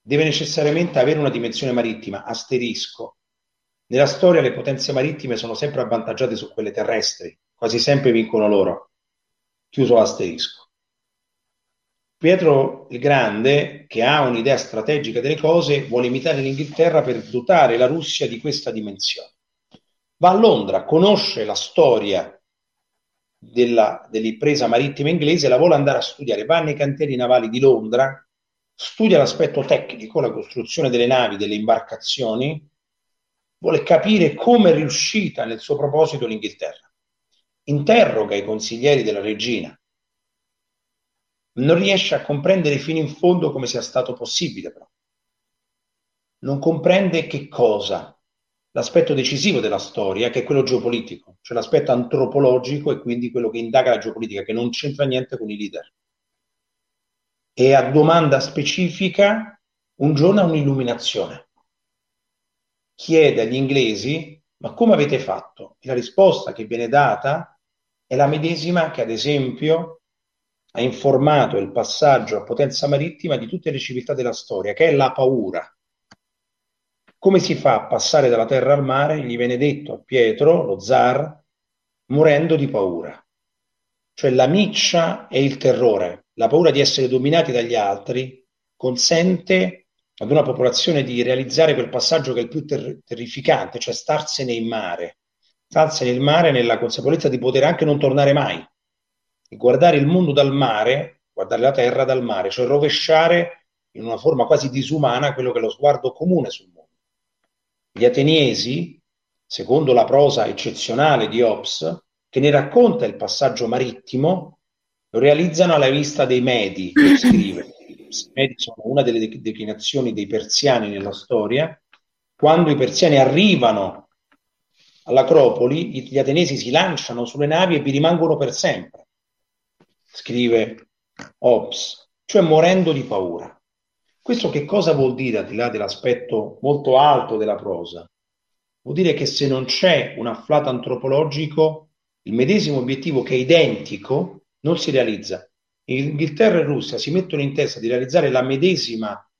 deve necessariamente avere una dimensione marittima, asterisco. Nella storia le potenze marittime sono sempre avvantaggiate su quelle terrestri, quasi sempre vincono loro. Chiuso l'asterisco. Pietro il Grande, che ha un'idea strategica delle cose, vuole imitare l'Inghilterra per dotare la Russia di questa dimensione. Va a Londra, conosce la storia della, dell'impresa marittima inglese, la vuole andare a studiare, va nei cantieri navali di Londra, studia l'aspetto tecnico, la costruzione delle navi, delle imbarcazioni, vuole capire come è riuscita nel suo proposito l'Inghilterra interroga i consiglieri della regina, non riesce a comprendere fino in fondo come sia stato possibile, però. Non comprende che cosa? L'aspetto decisivo della storia, che è quello geopolitico, cioè l'aspetto antropologico e quindi quello che indaga la geopolitica, che non c'entra niente con i leader. E a domanda specifica, un giorno ha un'illuminazione. Chiede agli inglesi, ma come avete fatto? E la risposta che viene data è la medesima che, ad esempio, ha informato il passaggio a potenza marittima di tutte le civiltà della storia, che è la paura. Come si fa a passare dalla terra al mare? Gli viene detto a Pietro, lo zar, morendo di paura. Cioè la miccia e il terrore, la paura di essere dominati dagli altri, consente ad una popolazione di realizzare quel passaggio che è il più ter- terrificante, cioè starsene in mare. Starsene in mare nella consapevolezza di poter anche non tornare mai guardare il mondo dal mare, guardare la terra dal mare, cioè rovesciare in una forma quasi disumana quello che è lo sguardo comune sul. Gli ateniesi, secondo la prosa eccezionale di Hobbes, che ne racconta il passaggio marittimo, lo realizzano alla vista dei Medi, che scrive. I Medi sono una delle declinazioni dei persiani nella storia. Quando i persiani arrivano all'Acropoli, gli ateniesi si lanciano sulle navi e vi rimangono per sempre scrive Hobbes, cioè morendo di paura. Questo che cosa vuol dire, al di là dell'aspetto molto alto della prosa? Vuol dire che se non c'è un afflato antropologico, il medesimo obiettivo che è identico non si realizza. Inghilterra e Russia si mettono in testa di realizzare la medesima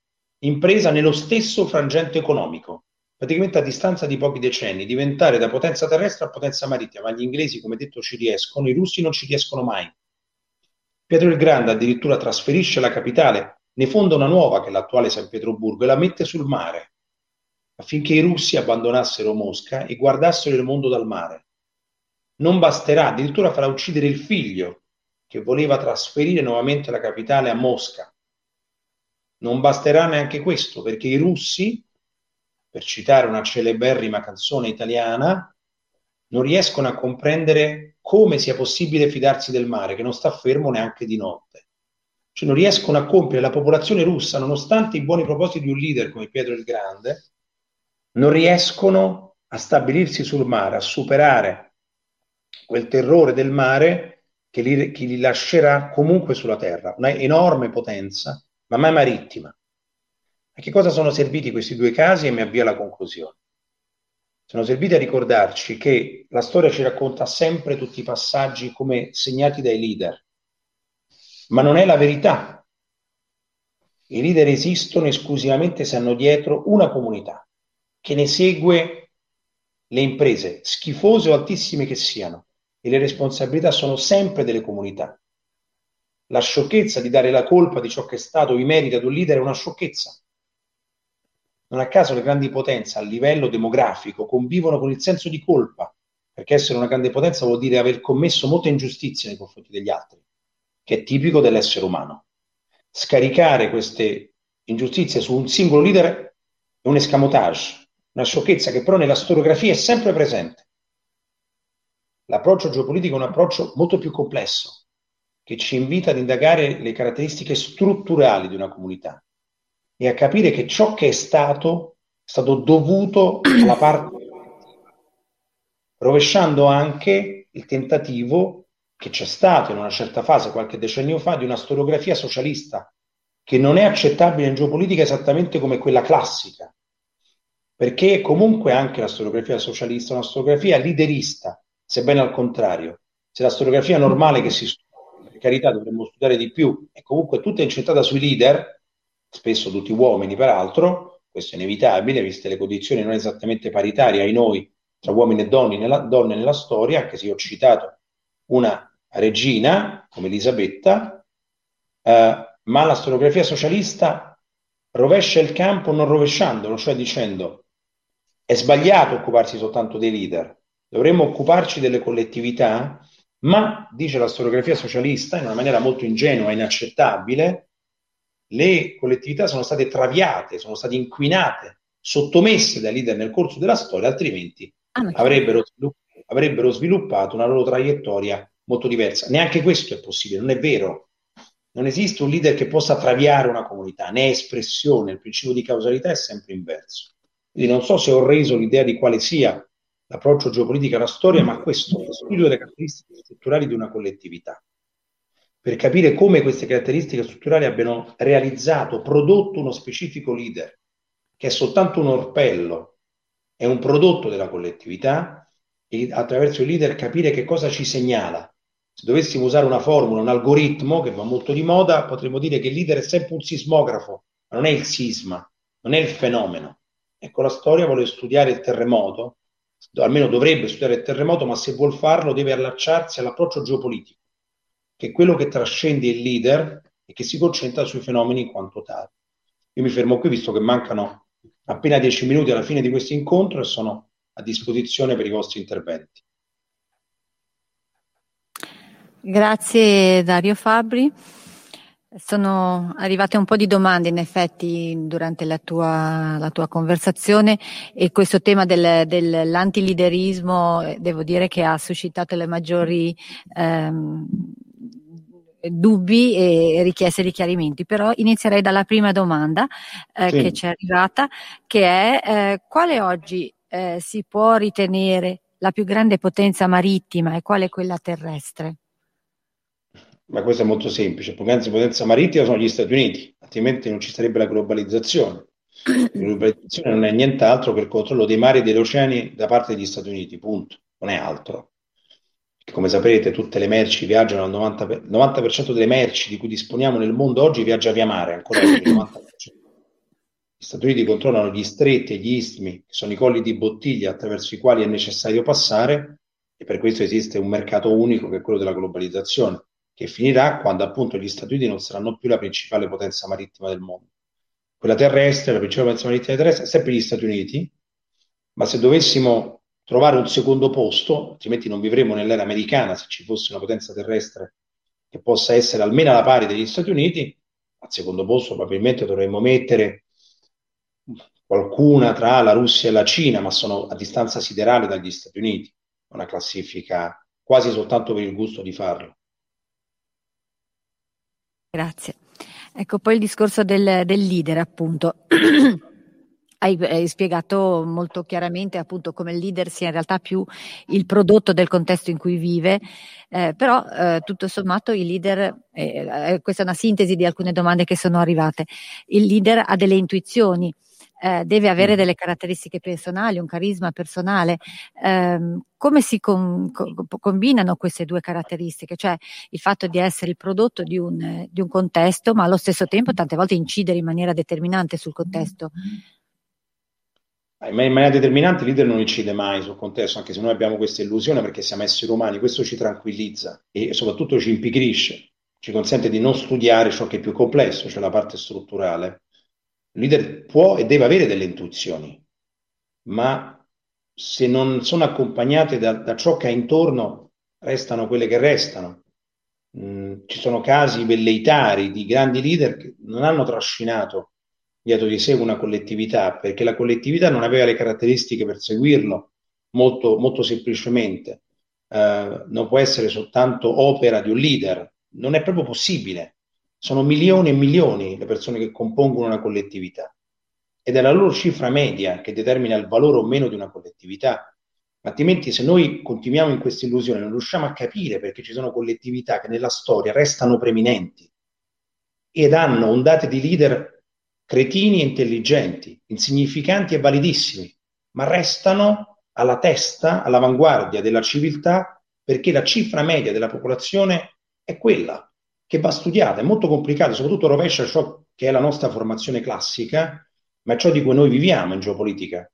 impresa nello stesso frangente economico, praticamente a distanza di pochi decenni, diventare da potenza terrestre a potenza marittima. Ma gli inglesi, come detto, ci riescono, i russi non ci riescono mai. Pietro il Grande addirittura trasferisce la capitale, ne fonda una nuova che è l'attuale San Pietroburgo e la mette sul mare, affinché i russi abbandonassero Mosca e guardassero il mondo dal mare. Non basterà, addirittura farà uccidere il figlio che voleva trasferire nuovamente la capitale a Mosca. Non basterà neanche questo, perché i russi, per citare una celeberrima canzone italiana, non riescono a comprendere come sia possibile fidarsi del mare, che non sta fermo neanche di notte. Cioè non riescono a compiere la popolazione russa, nonostante i buoni propositi di un leader come Pietro il Grande, non riescono a stabilirsi sul mare, a superare quel terrore del mare che li, che li lascerà comunque sulla terra, una enorme potenza, ma mai marittima. A che cosa sono serviti questi due casi? E mi avvio alla conclusione sono serviti a ricordarci che la storia ci racconta sempre tutti i passaggi come segnati dai leader, ma non è la verità. I leader esistono esclusivamente se hanno dietro una comunità che ne segue le imprese, schifose o altissime che siano, e le responsabilità sono sempre delle comunità. La sciocchezza di dare la colpa di ciò che è stato i meriti ad un leader è una sciocchezza. Non a caso le grandi potenze a livello demografico convivono con il senso di colpa, perché essere una grande potenza vuol dire aver commesso molte ingiustizie nei confronti degli altri, che è tipico dell'essere umano. Scaricare queste ingiustizie su un singolo leader è un escamotage, una sciocchezza che però nella storiografia è sempre presente. L'approccio geopolitico è un approccio molto più complesso, che ci invita ad indagare le caratteristiche strutturali di una comunità, e a capire che ciò che è stato è stato dovuto alla parte rovesciando anche il tentativo che c'è stato in una certa fase, qualche decennio fa, di una storiografia socialista che non è accettabile in geopolitica esattamente come quella classica, perché comunque anche la storiografia socialista è una storiografia liderista, sebbene al contrario. Se la storiografia normale che si studia, per carità dovremmo studiare di più, è comunque tutta incentrata sui leader, spesso tutti uomini peraltro, questo è inevitabile, viste le condizioni non esattamente paritarie ai noi tra uomini e donne nella, donne nella storia, anche se io ho citato una regina come Elisabetta, eh, ma la storiografia socialista rovescia il campo non rovesciandolo, cioè dicendo è sbagliato occuparsi soltanto dei leader, dovremmo occuparci delle collettività, ma, dice la storiografia socialista, in una maniera molto ingenua e inaccettabile, le collettività sono state traviate, sono state inquinate, sottomesse dai leader nel corso della storia, altrimenti ah, avrebbero, svilupp- avrebbero sviluppato una loro traiettoria molto diversa. Neanche questo è possibile, non è vero. Non esiste un leader che possa traviare una comunità, è espressione, il principio di causalità è sempre inverso. Quindi non so se ho reso l'idea di quale sia l'approccio geopolitico alla storia, ma questo è lo studio delle caratteristiche strutturali di una collettività. Per capire come queste caratteristiche strutturali abbiano realizzato, prodotto uno specifico leader, che è soltanto un orpello, è un prodotto della collettività, e attraverso il leader capire che cosa ci segnala, se dovessimo usare una formula, un algoritmo che va molto di moda, potremmo dire che il leader è sempre un sismografo, ma non è il sisma, non è il fenomeno. Ecco, la storia vuole studiare il terremoto, almeno dovrebbe studiare il terremoto, ma se vuol farlo deve allacciarsi all'approccio geopolitico, che è quello che trascende il leader e che si concentra sui fenomeni in quanto tali. Io mi fermo qui visto che mancano appena dieci minuti alla fine di questo incontro e sono a disposizione per i vostri interventi. Grazie Dario Fabri. Sono arrivate un po' di domande in effetti durante la tua, la tua conversazione e questo tema del, dell'antiliderismo devo dire che ha suscitato le maggiori ehm, dubbi e richieste di chiarimenti, però inizierei dalla prima domanda eh, sì. che ci è arrivata, che è eh, quale oggi eh, si può ritenere la più grande potenza marittima e quale quella terrestre? ma questo è molto semplice, poc'anzi potenza marittima sono gli Stati Uniti, altrimenti non ci sarebbe la globalizzazione. La globalizzazione non è nient'altro che il controllo dei mari e degli oceani da parte degli Stati Uniti, punto, non è altro. Come saprete, tutte le merci viaggiano al 90%, 90% delle merci di cui disponiamo nel mondo oggi viaggia via mare, ancora il 90%. Gli Stati Uniti controllano gli stretti e gli istmi, che sono i colli di bottiglia attraverso i quali è necessario passare, e per questo esiste un mercato unico che è quello della globalizzazione che finirà quando appunto gli Stati Uniti non saranno più la principale potenza marittima del mondo. Quella terrestre, la principale potenza marittima terrestre, è sempre gli Stati Uniti, ma se dovessimo trovare un secondo posto, altrimenti non vivremo nell'era americana se ci fosse una potenza terrestre che possa essere almeno alla pari degli Stati Uniti, al secondo posto probabilmente dovremmo mettere qualcuna tra la Russia e la Cina, ma sono a distanza siderale dagli Stati Uniti, una classifica quasi soltanto per il gusto di farlo. Grazie. Ecco, poi il discorso del, del leader, appunto. Hai, spiegato molto chiaramente appunto come il leader sia in realtà più il prodotto del contesto in cui vive, eh, però eh, tutto sommato il leader, eh, eh questa è una sintesi di alcune domande che sono arrivate, il leader ha delle intuizioni, eh, deve avere mm. delle caratteristiche personali, un carisma personale. Eh, come si com- combinano queste due caratteristiche? Cioè il fatto di essere il prodotto di un, di un contesto, ma allo stesso tempo tante volte incidere in maniera determinante sul contesto. In maniera determinante il leader non incide mai sul contesto, anche se noi abbiamo questa illusione perché siamo esseri umani, questo ci tranquillizza e soprattutto ci impigrisce, ci consente di non studiare ciò che è più complesso, cioè la parte strutturale. Il leader può e deve avere delle intuizioni, ma se non sono accompagnate da, da ciò che ha intorno, restano quelle che restano. Mm, ci sono casi velleitari di grandi leader che non hanno trascinato dietro di sé una collettività, perché la collettività non aveva le caratteristiche per seguirlo, molto, molto semplicemente. Uh, non può essere soltanto opera di un leader, non è proprio possibile. Sono milioni e milioni le persone che compongono una collettività ed è la loro cifra media che determina il valore o meno di una collettività. Altrimenti, se noi continuiamo in questa illusione, non riusciamo a capire perché ci sono collettività che nella storia restano preminenti ed hanno ondate di leader cretini e intelligenti, insignificanti e validissimi, ma restano alla testa, all'avanguardia della civiltà perché la cifra media della popolazione è quella che va studiata, è molto complicata, soprattutto rovescia ciò che è la nostra formazione classica, ma è ciò di cui noi viviamo in geopolitica,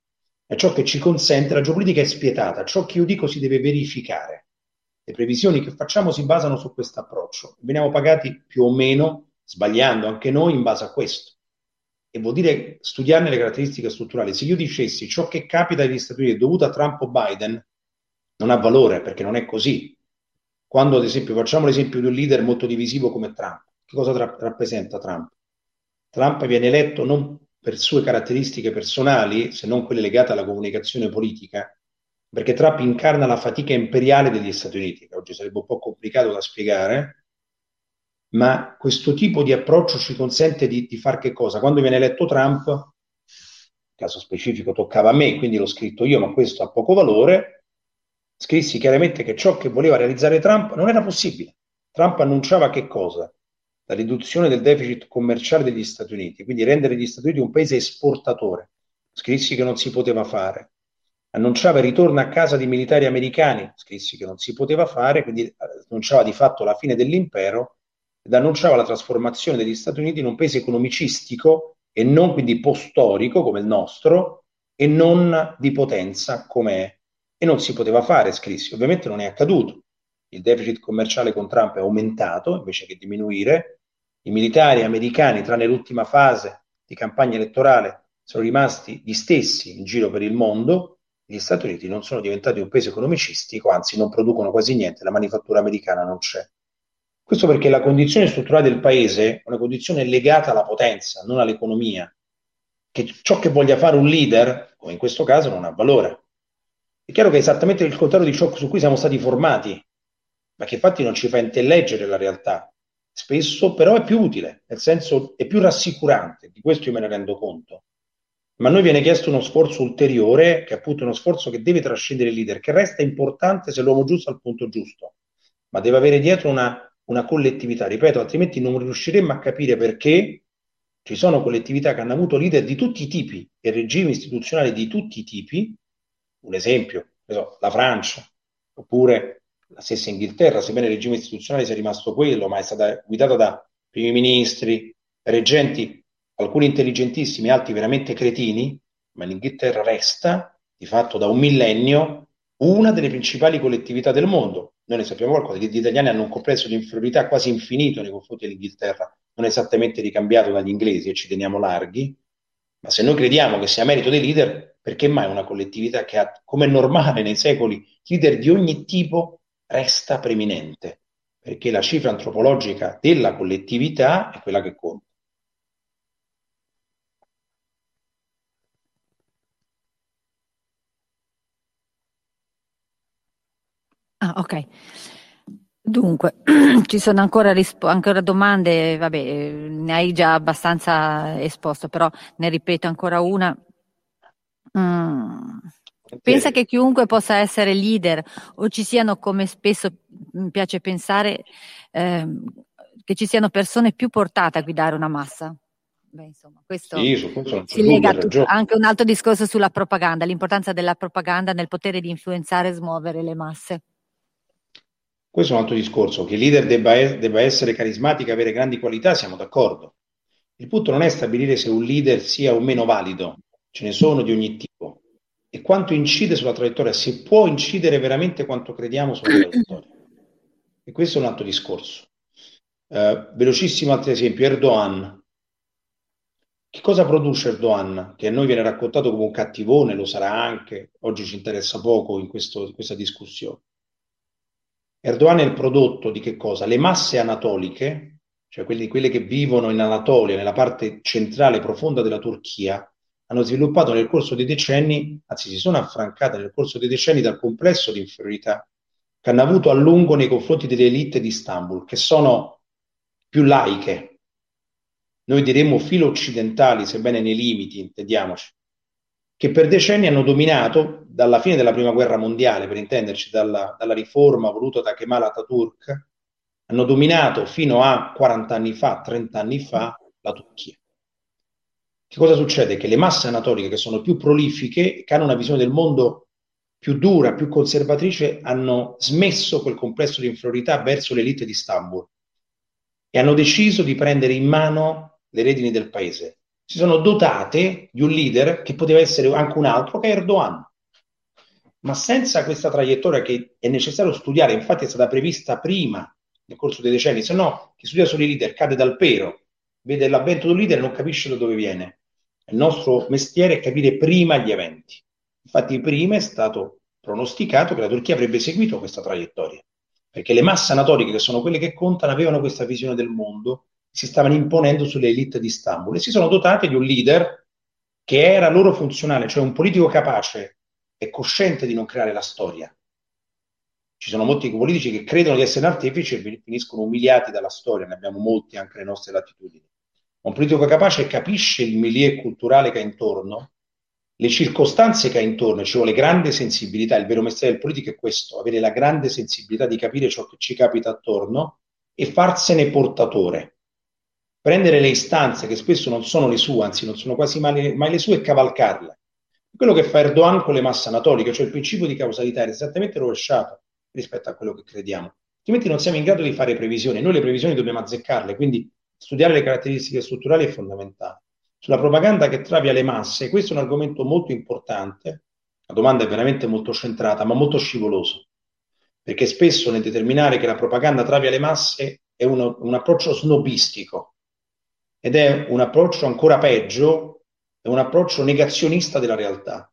è ciò che ci consente, la geopolitica è spietata, ciò che io dico si deve verificare. Le previsioni che facciamo si basano su questo approccio, veniamo pagati più o meno, sbagliando anche noi, in base a questo. E vuol dire studiarne le caratteristiche strutturali. Se io dicessi ciò che capita agli Stati Uniti è dovuto a Trump o Biden, non ha valore perché non è così quando ad esempio facciamo l'esempio di un leader molto divisivo come Trump, che cosa tra- rappresenta Trump? Trump viene eletto non per sue caratteristiche personali, se non quelle legate alla comunicazione politica, perché Trump incarna la fatica imperiale degli Stati Uniti, che oggi sarebbe un po' complicato da spiegare, ma questo tipo di approccio ci consente di, di fare che cosa? Quando viene eletto Trump, caso specifico toccava a me, quindi l'ho scritto io, ma questo ha poco valore, scrissi chiaramente che ciò che voleva realizzare Trump non era possibile. Trump annunciava che cosa? La riduzione del deficit commerciale degli Stati Uniti, quindi rendere gli Stati Uniti un paese esportatore. Scrissi che non si poteva fare. Annunciava il ritorno a casa di militari americani, scrissi che non si poteva fare, quindi eh, annunciava di fatto la fine dell'impero ed annunciava la trasformazione degli Stati Uniti in un paese economicistico e non quindi post-storico come il nostro e non di potenza come è. E non si poteva fare, scrissi. Ovviamente non è accaduto. Il deficit commerciale con Trump è aumentato invece che diminuire. I militari americani, tranne l'ultima fase di campagna elettorale, sono rimasti gli stessi in giro per il mondo. Gli Stati Uniti non sono diventati un paese economicistico, anzi non producono quasi niente, la manifattura americana non c'è. Questo perché la condizione strutturale del paese è una condizione legata alla potenza, non all'economia. Che ciò che voglia fare un leader, come in questo caso, non ha valore. È chiaro che è esattamente il contrario di ciò su cui siamo stati formati, ma che infatti non ci fa intelleggere la realtà. Spesso però è più utile, nel senso è più rassicurante, di questo io me ne rendo conto. Ma a noi viene chiesto uno sforzo ulteriore, che è appunto uno sforzo che deve trascendere il leader, che resta importante se l'uomo giusto al punto giusto, ma deve avere dietro una una collettività, ripeto, altrimenti non riusciremmo a capire perché ci sono collettività che hanno avuto leader di tutti i tipi e regimi istituzionali di tutti i tipi, un esempio, la Francia, oppure la stessa Inghilterra, sebbene il regime istituzionale sia rimasto quello, ma è stata guidata da primi ministri, reggenti, alcuni intelligentissimi, altri veramente cretini, ma l'Inghilterra resta, di fatto da un millennio, una delle principali collettività del mondo. Noi ne sappiamo qualcosa, gli italiani hanno un complesso di inferiorità quasi infinito nei confronti dell'Inghilterra, non esattamente ricambiato dagli inglesi e ci teniamo larghi, ma se noi crediamo che sia merito dei leader, perché mai una collettività che ha, come normale nei secoli, leader di ogni tipo resta preminente? Perché la cifra antropologica della collettività è quella che conta. Ah, ok. Dunque, ci sono ancora, rispo- ancora domande, vabbè, ne hai già abbastanza esposto, però ne ripeto ancora una. Mm. Pensa che chiunque possa essere leader o ci siano, come spesso mi piace pensare, ehm, che ci siano persone più portate a guidare una massa? Beh, insomma, questo sì, si lega a anche un altro discorso sulla propaganda, l'importanza della propaganda nel potere di influenzare e smuovere le masse. Questo è un altro discorso, che il leader debba, debba essere carismatico e avere grandi qualità, siamo d'accordo. Il punto non è stabilire se un leader sia o meno valido, ce ne sono di ogni tipo, e quanto incide sulla traiettoria, se può incidere veramente quanto crediamo sulla traiettoria. E questo è un altro discorso. Uh, velocissimo altro esempio, Erdogan. Che cosa produce Erdogan? Che a noi viene raccontato come un cattivone, lo sarà anche, oggi ci interessa poco in, questo, in questa discussione. Erdogan è il prodotto di che cosa? Le masse anatoliche, cioè quelli, quelle che vivono in Anatolia, nella parte centrale profonda della Turchia, hanno sviluppato nel corso dei decenni, anzi si sono affrancate nel corso dei decenni dal complesso di inferiorità che hanno avuto a lungo nei confronti delle elite di Istanbul, che sono più laiche. Noi diremmo filo occidentali, sebbene nei limiti, intendiamoci, che per decenni hanno dominato, dalla fine della prima guerra mondiale, per intenderci, dalla, dalla riforma voluta da Kemal Atatürk, hanno dominato fino a 40 anni fa, 30 anni fa, la Turchia. Che cosa succede? Che le masse anatoliche che sono più prolifiche, che hanno una visione del mondo più dura, più conservatrice, hanno smesso quel complesso di inferiorità verso l'elite di Istanbul e hanno deciso di prendere in mano le redini del paese si sono dotate di un leader che poteva essere anche un altro, che è Erdogan. Ma senza questa traiettoria che è necessario studiare, infatti è stata prevista prima, nel corso dei decenni, se no chi studia solo i leader cade dal pero, vede l'avvento di un leader e non capisce da dove viene. Il nostro mestiere è capire prima gli eventi. Infatti prima è stato pronosticato che la Turchia avrebbe seguito questa traiettoria, perché le masse anatoliche, che sono quelle che contano, avevano questa visione del mondo si stavano imponendo sulle elite di Istanbul e si sono dotati di un leader che era loro funzionale, cioè un politico capace è cosciente di non creare la storia. Ci sono molti politici che credono di essere artefici e finiscono umiliati dalla storia, ne abbiamo molti anche alle nostre latitudini. Un politico capace capisce il milieu culturale che ha intorno, le circostanze che ha intorno, ci vuole grande sensibilità. Il vero mestiere del politico è questo, avere la grande sensibilità di capire ciò che ci capita attorno e farsene portatore. Prendere le istanze che spesso non sono le sue, anzi non sono quasi mai, mai le sue, e cavalcarle. Quello che fa Erdogan con le masse anatoliche, cioè il principio di causalità, è esattamente rovesciato rispetto a quello che crediamo. Altrimenti non siamo in grado di fare previsioni. Noi le previsioni dobbiamo azzeccarle, quindi studiare le caratteristiche strutturali è fondamentale. Sulla propaganda che travia le masse, questo è un argomento molto importante. La domanda è veramente molto centrata, ma molto scivoloso. Perché spesso nel determinare che la propaganda travia le masse è uno, un approccio snobistico ed è un approccio ancora peggio, è un approccio negazionista della realtà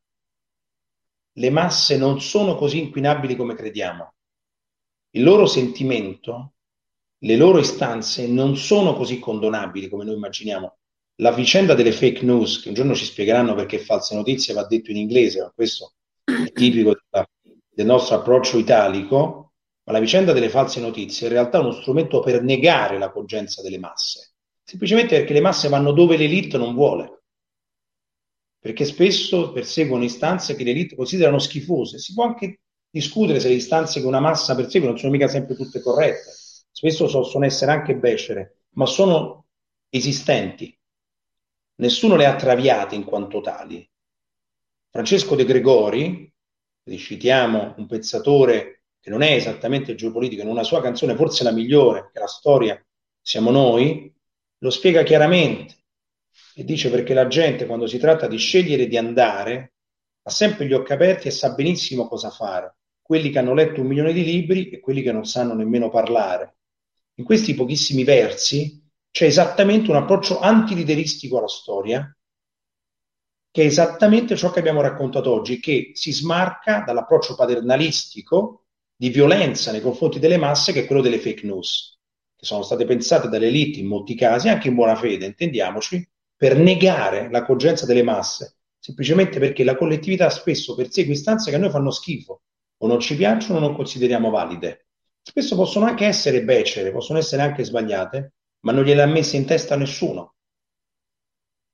le masse non sono così inquinabili come crediamo. Il loro sentimento, le loro istanze non sono così condonabili come noi immaginiamo. La vicenda delle fake news, che un giorno ci spiegheranno perché false notizie va detto in inglese, ma questo è tipico della, del nostro approccio italico, ma la vicenda delle false notizie in realtà è uno strumento per negare la cogenza delle masse, semplicemente perché le masse vanno dove l'elite non vuole perché spesso perseguono istanze che le elite considerano schifose. Si può anche discutere se le istanze che una massa persegue non sono mica sempre tutte corrette, spesso possono essere anche becere, ma sono esistenti. Nessuno le ha traviate in quanto tali. Francesco De Gregori, citiamo un pezzatore che non è esattamente geopolitico, in una sua canzone, forse la migliore, che la storia siamo noi, lo spiega chiaramente e dice perché la gente quando si tratta di scegliere di andare ha sempre gli occhi aperti e sa benissimo cosa fare, quelli che hanno letto un milione di libri e quelli che non sanno nemmeno parlare. In questi pochissimi versi c'è esattamente un approccio antilideristico alla storia, che è esattamente ciò che abbiamo raccontato oggi, che si smarca dall'approccio paternalistico di violenza nei confronti delle masse, che è quello delle fake news, sono state pensate dalle elite in molti casi, anche in buona fede, intendiamoci, per negare la cogenza delle masse, semplicemente perché la collettività spesso persegue istanze che a noi fanno schifo, o non ci piacciono o non consideriamo valide. Spesso possono anche essere becere, possono essere anche sbagliate, ma non gliele ha messe in testa nessuno.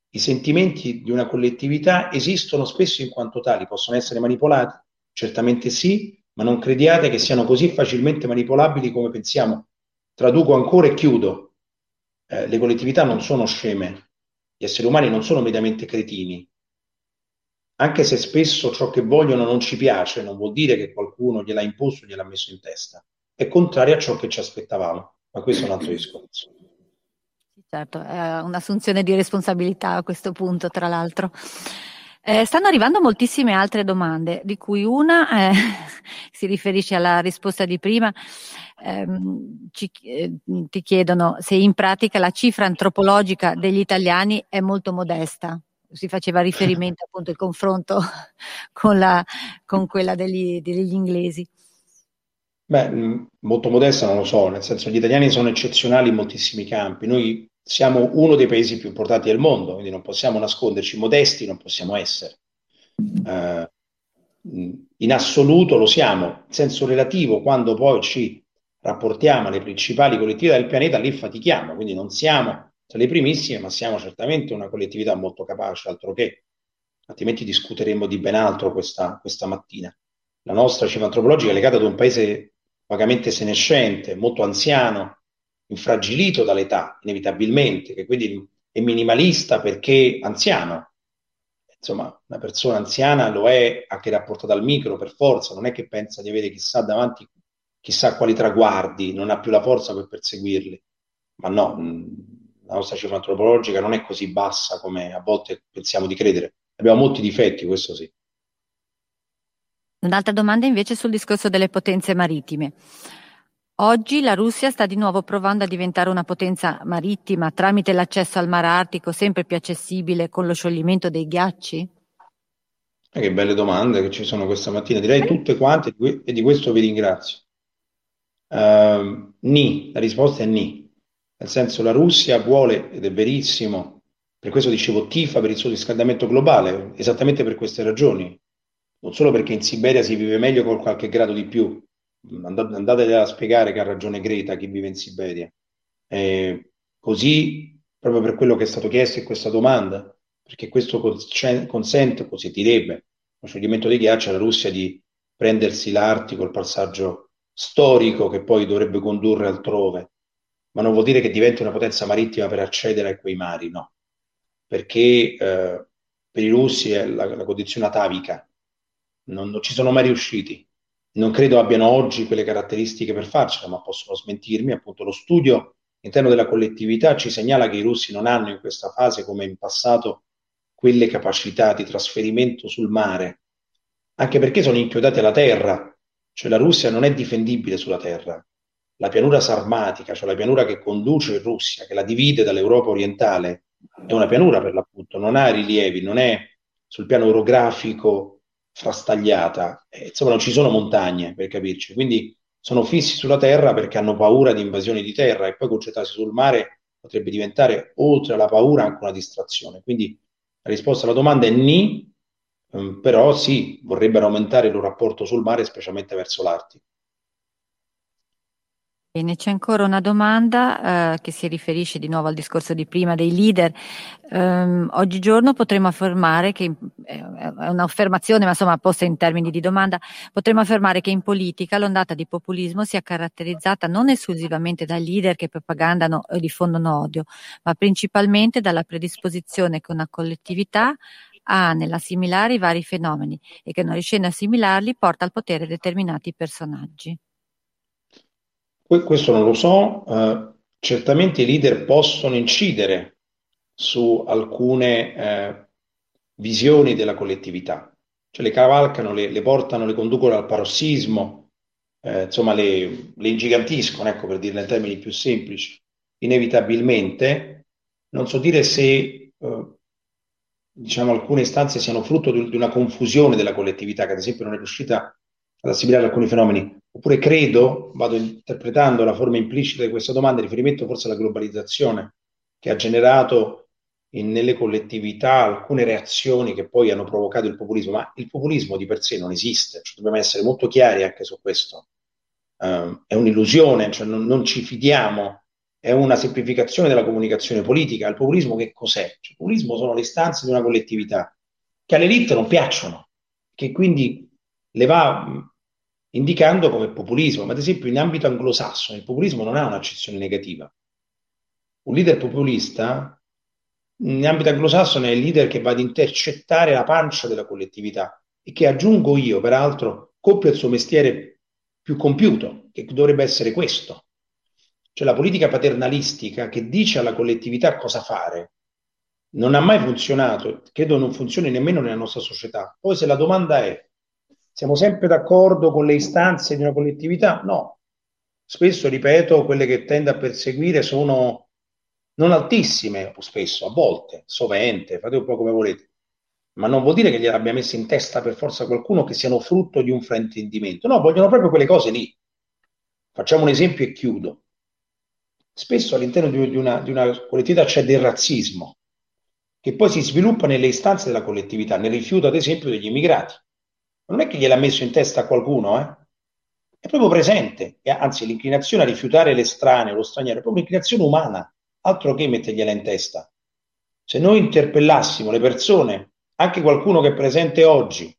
I sentimenti di una collettività esistono spesso in quanto tali, possono essere manipolati? Certamente sì, ma non crediate che siano così facilmente manipolabili come pensiamo. Traduco ancora e chiudo. Eh, le collettività non sono sceme, gli esseri umani non sono mediamente cretini. Anche se spesso ciò che vogliono non ci piace, non vuol dire che qualcuno gliel'ha imposto, gliel'ha messo in testa. È contrario a ciò che ci aspettavamo, ma questo è un altro discorso. Certo, è un'assunzione di responsabilità a questo punto, tra l'altro. Eh, stanno arrivando moltissime altre domande, di cui una eh, si riferisce alla risposta di prima. Eh, ci, eh, ti chiedono se in pratica la cifra antropologica degli italiani è molto modesta. Si faceva riferimento appunto al confronto con, la, con quella degli, degli inglesi. Beh, mm, molto modesta non lo so, nel senso gli italiani sono eccezionali in moltissimi campi. Noi siamo uno dei paesi più importanti del mondo, quindi non possiamo nasconderci, modesti non possiamo essere. Uh, in assoluto lo siamo, in senso relativo, quando poi ci rapportiamo alle principali collettività del pianeta, lì fatichiamo, quindi non siamo tra le primissime, ma siamo certamente una collettività molto capace, altro che, altrimenti discuteremo di ben altro questa, questa mattina. La nostra cifra antropologica è legata ad un paese vagamente senescente, molto anziano, infragilito dall'età, inevitabilmente, che quindi è minimalista perché anziano. Insomma, una persona anziana lo è anche rapportata al micro per forza, non è che pensa di avere chissà davanti chissà quali traguardi, non ha più la forza per perseguirli. Ma no, la nostra cifra antropologica non è così bassa come a volte pensiamo di credere. Abbiamo molti difetti, questo sì. Un'altra domanda invece sul discorso delle potenze marittime. Oggi la Russia sta di nuovo provando a diventare una potenza marittima tramite l'accesso al Mar Artico sempre più accessibile con lo scioglimento dei ghiacci? Eh, che belle domande che ci sono questa mattina, direi tutte quante e di questo vi ringrazio. Uh, ni, la risposta è ni, nel senso la Russia vuole, ed è verissimo, per questo dicevo tifa per il suo riscaldamento globale, esattamente per queste ragioni. non solo perché in Siberia si vive meglio con qualche grado di più, andate a spiegare che ha ragione Greta, chi vive in Siberia. Eh, così, proprio per quello che è stato chiesto in questa domanda, perché questo consente, consentirebbe, lo scioglimento dei ghiacci alla Russia di prendersi l'Artico, il passaggio storico che poi dovrebbe condurre altrove, ma non vuol dire che diventi una potenza marittima per accedere a quei mari, no, perché eh, per i russi è la, la condizione atavica, non, non ci sono mai riusciti. Non credo abbiano oggi quelle caratteristiche per farcela, ma possono smentirmi. Appunto, lo studio all'interno della collettività ci segnala che i russi non hanno in questa fase, come in passato, quelle capacità di trasferimento sul mare, anche perché sono inchiodati alla terra, cioè la Russia non è difendibile sulla terra. La pianura sarmatica, cioè la pianura che conduce in Russia, che la divide dall'Europa orientale, è una pianura per l'appunto, non ha rilievi, non è sul piano orografico frastagliata, eh, insomma non ci sono montagne per capirci, quindi sono fissi sulla terra perché hanno paura di invasioni di terra e poi concentrarsi sul mare potrebbe diventare oltre alla paura anche una distrazione. Quindi la risposta alla domanda è ni, ehm, però sì, vorrebbero aumentare il loro rapporto sul mare, specialmente verso l'Artico. Bene, c'è ancora una domanda eh, che si riferisce di nuovo al discorso di prima dei leader. Um, oggigiorno potremmo affermare che, eh, è un'affermazione ma insomma posta in termini di domanda, potremmo affermare che in politica l'ondata di populismo sia caratterizzata non esclusivamente dai leader che propagandano o diffondono odio, ma principalmente dalla predisposizione che una collettività ha nell'assimilare i vari fenomeni e che non riuscendo a assimilarli porta al potere determinati personaggi. Questo non lo so, eh, certamente i leader possono incidere su alcune eh, visioni della collettività, cioè le cavalcano, le, le portano, le conducono al parossismo, eh, insomma le, le ingigantiscono, ecco per dirle in termini più semplici, inevitabilmente. Non so dire se eh, diciamo, alcune istanze siano frutto di, una confusione della collettività, che ad esempio non è riuscita ad assimilare alcuni fenomeni, oppure credo, vado interpretando la forma implicita di questa domanda, in riferimento forse alla globalizzazione, che ha generato in, nelle collettività alcune reazioni che poi hanno provocato il populismo, ma il populismo di per sé non esiste, cioè, dobbiamo essere molto chiari anche su questo. Uh, è un'illusione, cioè non, non, ci fidiamo, è una semplificazione della comunicazione politica. Il populismo che cos'è? Il populismo sono le istanze di una collettività che all'elite non piacciono, che quindi le va indicando come populismo, ma ad esempio in ambito anglosassone il populismo non ha un'accezione negativa. Un leader populista in ambito anglosassone è il leader che va ad intercettare la pancia della collettività e che aggiungo io, peraltro, compie il suo mestiere più compiuto, che dovrebbe essere questo. Cioè la politica paternalistica che dice alla collettività cosa fare non ha mai funzionato, credo non funzioni nemmeno nella nostra società. Poi se la domanda è siamo sempre d'accordo con le istanze di una collettività? No. Spesso, ripeto, quelle che tende a perseguire sono non altissime, spesso, a volte, sovente, fate un po' come volete, ma non vuol dire che gliel'abbia messa in testa per forza qualcuno che siano frutto di un fraintendimento. No, vogliono proprio quelle cose lì. Facciamo un esempio e chiudo. Spesso all'interno di una, di una collettività c'è del razzismo, che poi si sviluppa nelle istanze della collettività, nel rifiuto, ad esempio, degli immigrati non è che gliel'ha messo in testa qualcuno, eh? è proprio presente, anzi l'inclinazione a rifiutare l'estraneo, lo straniero, è proprio un'inclinazione umana, altro che mettergliela in testa. Se noi interpellassimo le persone, anche qualcuno che è presente oggi,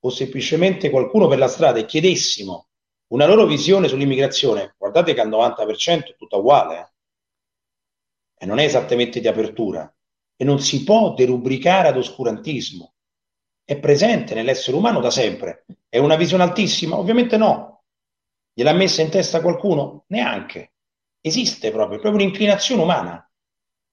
o semplicemente qualcuno per la strada e chiedessimo una loro visione sull'immigrazione, guardate che al 90% è tutta uguale, eh? e non è esattamente di apertura, e non si può derubricare ad oscurantismo è presente nell'essere umano da sempre. È una visione altissima? Ovviamente no. Gliel'ha messa in testa qualcuno? Neanche. Esiste proprio, è proprio un'inclinazione umana.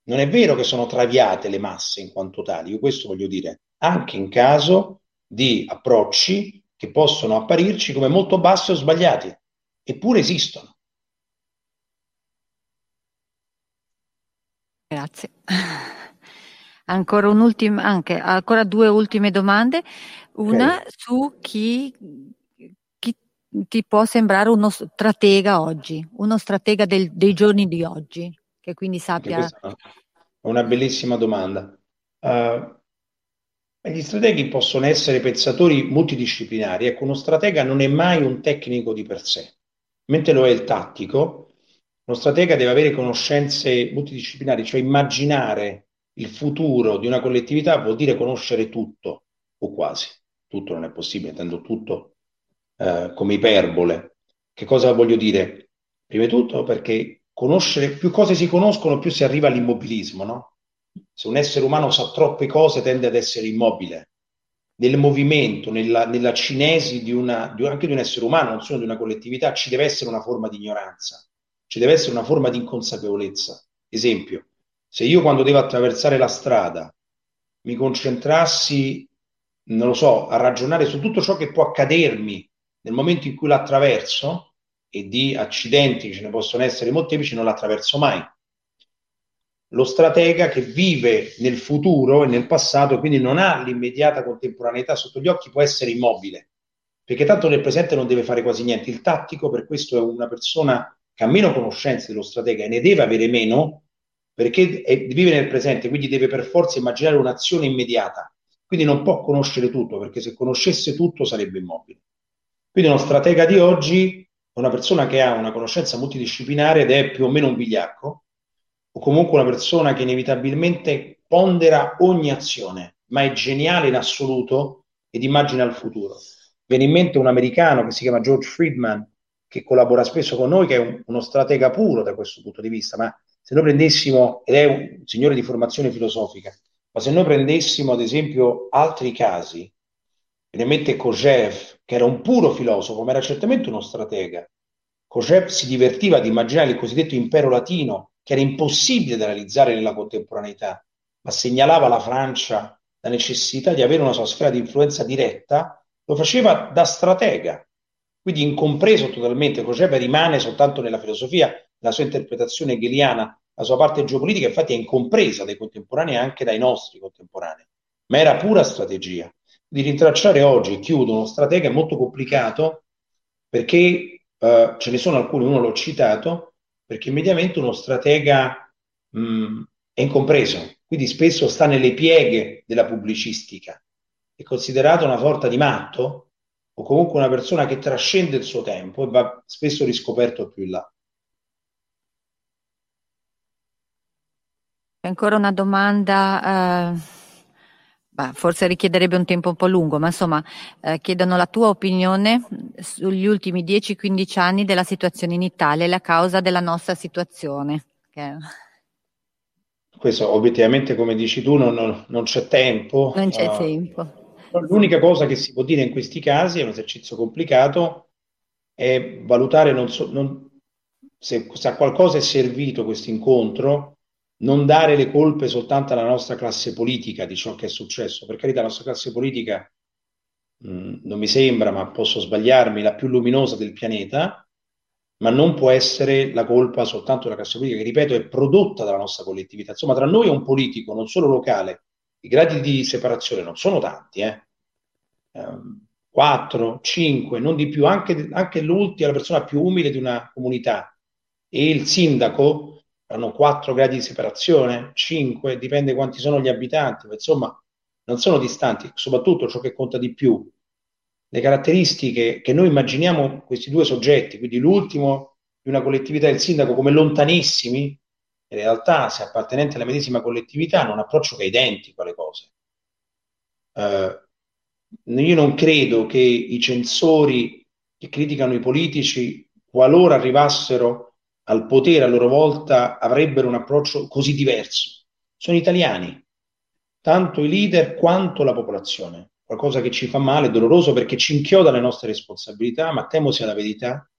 Non è vero che sono traviate le masse in quanto tali, io questo voglio dire, anche in caso di approcci che possono apparirci come molto bassi o sbagliati, eppure esistono. Grazie. Ancora, anche, ancora due ultime domande. Una okay. su chi, chi, ti può sembrare uno stratega oggi, uno stratega del, dei giorni di oggi, che quindi sappia... È una bellissima domanda. Uh, Gli strateghi possono essere pensatori multidisciplinari. Ecco, uno stratega non è mai un tecnico di per sé, mentre lo è il tattico. Uno stratega deve avere conoscenze multidisciplinari, cioè immaginare il futuro di una collettività vuol dire conoscere tutto, o quasi. Tutto non è possibile, intendo tutto eh, come iperbole. Che cosa voglio dire? Prima di tutto perché conoscere, più cose si conoscono, più si arriva all'immobilismo, no? Se un essere umano sa troppe cose tende ad essere immobile. Nel movimento, nella, nella cinesi di una, di, anche di un essere umano, non solo di una collettività, ci deve essere una forma di ignoranza, ci deve essere una forma di inconsapevolezza. Esempio, se io quando devo attraversare la strada mi concentrassi, non lo so, a ragionare su tutto ciò che può accadermi nel momento in cui l'attraverso, e di accidenti ce ne possono essere molteplici, non l'attraverso mai lo stratega che vive nel futuro e nel passato, quindi non ha l'immediata contemporaneità sotto gli occhi, può essere immobile, perché tanto nel presente non deve fare quasi niente. Il tattico per questo è una persona che ha meno conoscenze dello stratega e ne deve avere meno, perché è, vive nel presente, quindi deve per forza immaginare un'azione immediata. Quindi non può conoscere tutto, perché se conoscesse tutto sarebbe immobile. Quindi uno stratega di oggi è una persona che ha una conoscenza multidisciplinare ed è più o meno un bigliacco, o comunque una persona che inevitabilmente pondera ogni azione, ma è geniale in assoluto ed immagina il futuro. Viene in mente un americano che si chiama George Friedman, che collabora spesso con noi, che è un, uno stratega puro da questo punto di vista, ma se noi prendessimo, ed è un signore di formazione filosofica, ma se noi prendessimo ad esempio altri casi, viene in mente Kojev, che era un puro filosofo, ma era certamente uno stratega. Kojev si divertiva ad immaginare il cosiddetto impero latino, che era impossibile da realizzare nella contemporaneità, ma segnalava alla Francia la necessità di avere una sua sfera di influenza diretta, lo faceva da stratega, quindi incompreso totalmente. Croceva rimane soltanto nella filosofia, la sua interpretazione hegeliana, la sua parte geopolitica, infatti è incompresa dai contemporanei e anche dai nostri contemporanei, ma era pura strategia. Di rintracciare oggi, chiudo, uno stratega è molto complicato perché eh, ce ne sono alcuni, uno l'ho citato, perché mediamente uno stratega mh, mm, è incompreso, quindi spesso sta nelle pieghe della pubblicistica, è considerato una sorta di matto o comunque una persona che trascende il suo tempo e va spesso riscoperto più in là. Ancora una domanda. Uh Bah, forse richiederebbe un tempo un po' lungo, ma insomma, eh, chiedono la tua opinione sugli ultimi 10-15 anni della situazione in Italia e la causa della nostra situazione. Che... Questo obiettivamente, come dici tu, non, non, non c'è tempo. Non c'è uh, tempo. L'unica cosa che si può dire in questi casi, è un esercizio complicato, è valutare non so, non, se, se a qualcosa è servito questo incontro non dare le colpe soltanto alla nostra classe politica di ciò che è successo. Per carità, la nostra classe politica mm, non mi sembra, ma posso sbagliarmi, la più luminosa del pianeta, ma non può essere la colpa soltanto della classe politica, che ripeto è prodotta dalla nostra collettività. Insomma, tra noi e un politico, non solo locale, i gradi di separazione non sono tanti, eh? Um, 4, 5, non di più, anche, anche l'ultima, la persona più umile di una comunità e il sindaco hanno 4 gradi di separazione, 5, dipende quanti sono gli abitanti, ma insomma non sono distanti, soprattutto ciò che conta di più, le caratteristiche che noi immaginiamo questi due soggetti, quindi l'ultimo di una collettività e il sindaco come lontanissimi, in realtà se appartenenti alla medesima collettività hanno un approccio che è identico alle cose. Uh, io non credo che i censori che criticano i politici, qualora arrivassero al potere a loro volta avrebbero un approccio così diverso. Sono italiani, tanto i leader quanto la popolazione. Qualcosa che ci fa male, doloroso perché ci inchioda le nostre responsabilità, ma temo sia la verità.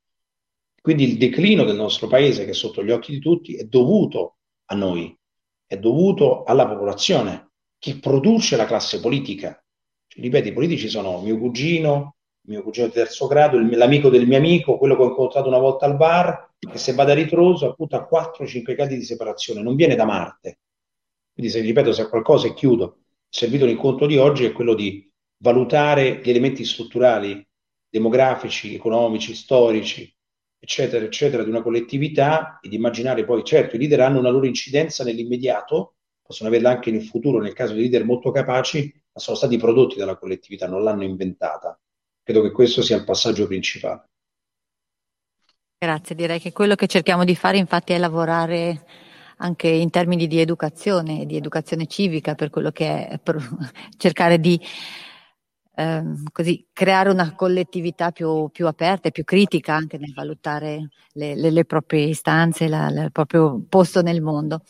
Quindi il declino del nostro paese, che è sotto gli occhi di tutti, è dovuto a noi, è dovuto alla popolazione che produce la classe politica. Cioè, ripeto, i politici sono mio cugino, mio cugino di terzo grado, il, l'amico del mio amico, quello che ho incontrato una volta al bar, che se vada a ritroso appunto a 4-5 gradi di separazione, non viene da Marte. Quindi se ripeto, se qualcosa e chiudo, servito l'incontro di oggi è quello di valutare gli elementi strutturali, demografici, economici, storici, eccetera, eccetera, di una collettività e di immaginare poi, certo, i leader hanno una loro incidenza nell'immediato, possono averla anche nel futuro, nel caso di leader molto capaci, ma sono stati prodotti dalla collettività, non l'hanno inventata. Credo che questo sia il passaggio principale. Grazie, direi che quello che cerchiamo di fare infatti è lavorare anche in termini di educazione, di educazione civica, per quello che è cercare di eh, così, creare una collettività più, più, aperta e più critica anche nel valutare le, le, le proprie istanze, la, la, il proprio posto nel mondo.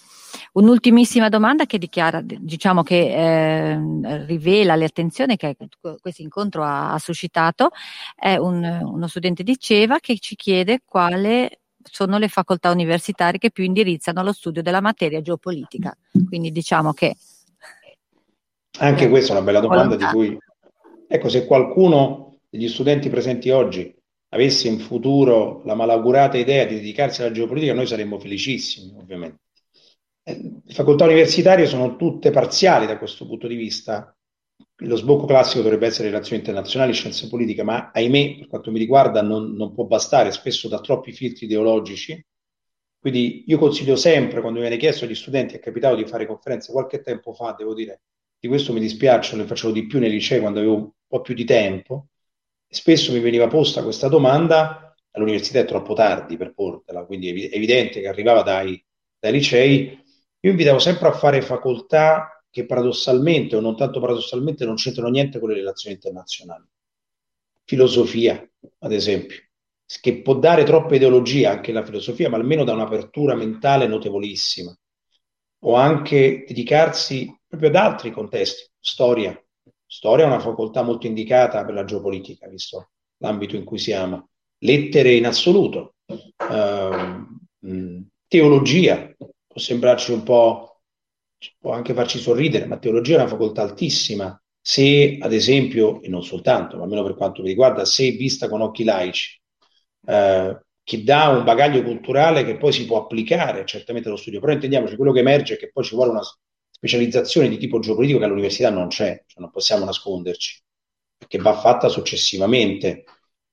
Un'ultimissima domanda che dichiara, diciamo che eh, rivela l'attenzione che questo incontro ha, ha suscitato, è un, uno studente di Ceva che ci chiede quale sono le facoltà universitarie che più indirizzano lo studio della materia geopolitica. Quindi diciamo che... Anche questa è una bella domanda di cui Ecco, se qualcuno degli studenti presenti oggi avesse in futuro la malaugurata idea di dedicarsi alla geopolitica, noi saremmo felicissimi, ovviamente. Eh, le facoltà universitarie sono tutte parziali da questo punto di vista. Lo sbocco classico dovrebbe essere relazioni internazionali, scienze politiche, ma ahimè, per quanto mi riguarda, non, non può bastare, spesso da troppi filtri ideologici. Quindi io consiglio sempre, quando viene chiesto agli studenti, è capitato di fare conferenze qualche tempo fa, devo dire, di questo mi dispiace, lo facevo di più nei licei quando avevo un po' più di tempo. Spesso mi veniva posta questa domanda, all'università è troppo tardi per portela, quindi è evidente che arrivava dai, dai licei. Io invitavo sempre a fare facoltà che paradossalmente o non tanto paradossalmente non c'entrano niente con le relazioni internazionali. Filosofia, ad esempio, che può dare troppa ideologia anche la filosofia, ma almeno da un'apertura mentale notevolissima. O anche dedicarsi proprio ad altri contesti, storia. Storia è una facoltà molto indicata per la geopolitica, visto l'ambito in cui siamo. Lettere in assoluto, uh, teologia, può sembrarci un po', può anche farci sorridere, ma teologia è una facoltà altissima. Se, ad esempio, e non soltanto, ma almeno per quanto mi riguarda, se vista con occhi laici, uh, che dà un bagaglio culturale che poi si può applicare certamente allo studio, però intendiamoci, quello che emerge è che poi ci vuole una specializzazione di tipo geopolitico che all'università non c'è, cioè non possiamo nasconderci, perché va fatta successivamente.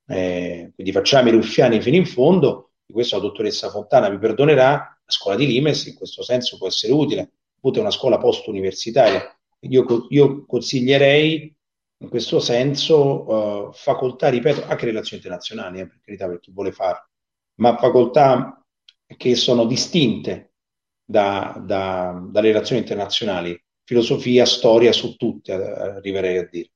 Eh, quindi facciamo i ruffiani fino in fondo, di questo la dottoressa Fontana mi perdonerà, la scuola di Limes in questo senso può essere utile, appunto una scuola post-universitaria. Io, io consiglierei in questo senso uh, facoltà, ripeto, anche relazioni internazionali, eh, per carità, per chi vuole farlo, ma facoltà che sono distinte da, da, dalle relazioni internazionali, filosofia, storia su tutte, arriverei a dire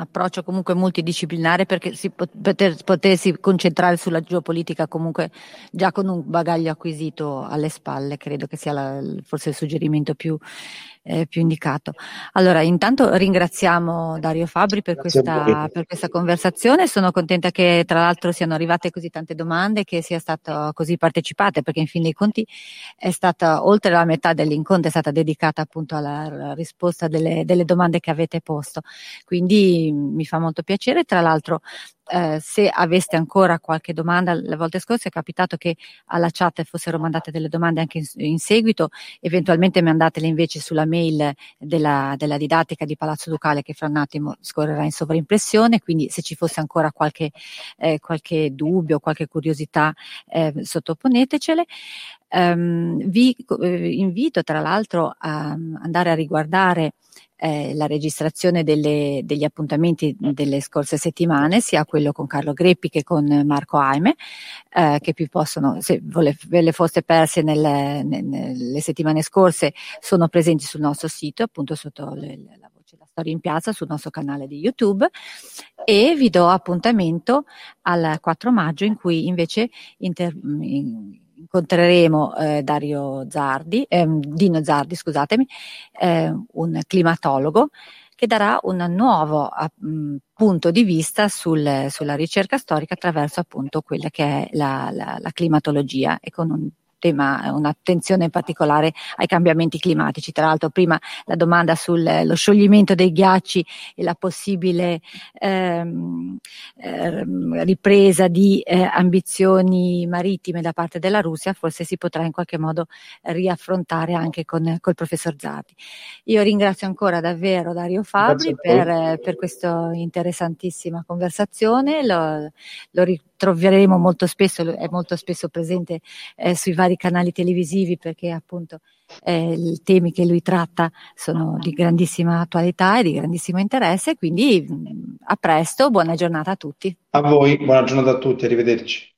approccio comunque multidisciplinare perché si poter, potersi concentrare sulla geopolitica comunque già con un bagaglio acquisito alle spalle, credo che sia la, forse il suggerimento più, eh, più indicato. Allora, intanto ringraziamo Dario Fabri per questa, per questa, conversazione, sono contenta che tra l'altro siano arrivate così tante domande, che sia stato così partecipate, perché in fin dei conti è stata, oltre la metà dell'incontro è stata dedicata appunto alla, risposta delle, delle domande che avete posto. Quindi mi fa molto piacere, tra l'altro eh, se aveste ancora qualche domanda, le volte scorse è capitato che alla chat fossero mandate delle domande anche in, in seguito, eventualmente mandatele invece sulla mail della, della, didattica di Palazzo Ducale che fra un attimo scorrerà in sovraimpressione, quindi se ci fosse ancora qualche, eh, qualche dubbio, qualche curiosità, eh, sottoponetecele. Um, vi eh, invito tra l'altro a andare a riguardare eh, la registrazione delle, degli appuntamenti delle scorse settimane, sia quello con Carlo Greppi che con Marco Aime, eh, che più possono, se ve le foste perse nelle, nelle, settimane scorse, sono presenti sul nostro sito, appunto sotto le, la voce La Storia in Piazza, sul nostro canale di YouTube. E vi do appuntamento al 4 maggio in cui invece inter, in, incontreremo eh, Dario Zardi, ehm, Dino Zardi, scusatemi, eh, un climatologo che darà un nuovo mh, punto di vista sul, sulla ricerca storica attraverso appunto quella che è la, la, la climatologia e con un tema, un'attenzione particolare ai cambiamenti climatici. Tra l'altro prima la domanda sullo scioglimento dei ghiacci e la possibile ehm, ehm, ripresa di eh, ambizioni marittime da parte della Russia, forse si potrà in qualche modo riaffrontare anche con col professor Zardi. Io ringrazio ancora davvero Dario Fabri per, per questa interessantissima conversazione, lo, lo troveremo molto spesso, è molto spesso presente eh, sui vari canali televisivi perché appunto eh, i temi che lui tratta sono di grandissima attualità e di grandissimo interesse, quindi a presto, buona giornata a tutti. A voi, buona giornata a tutti, arrivederci.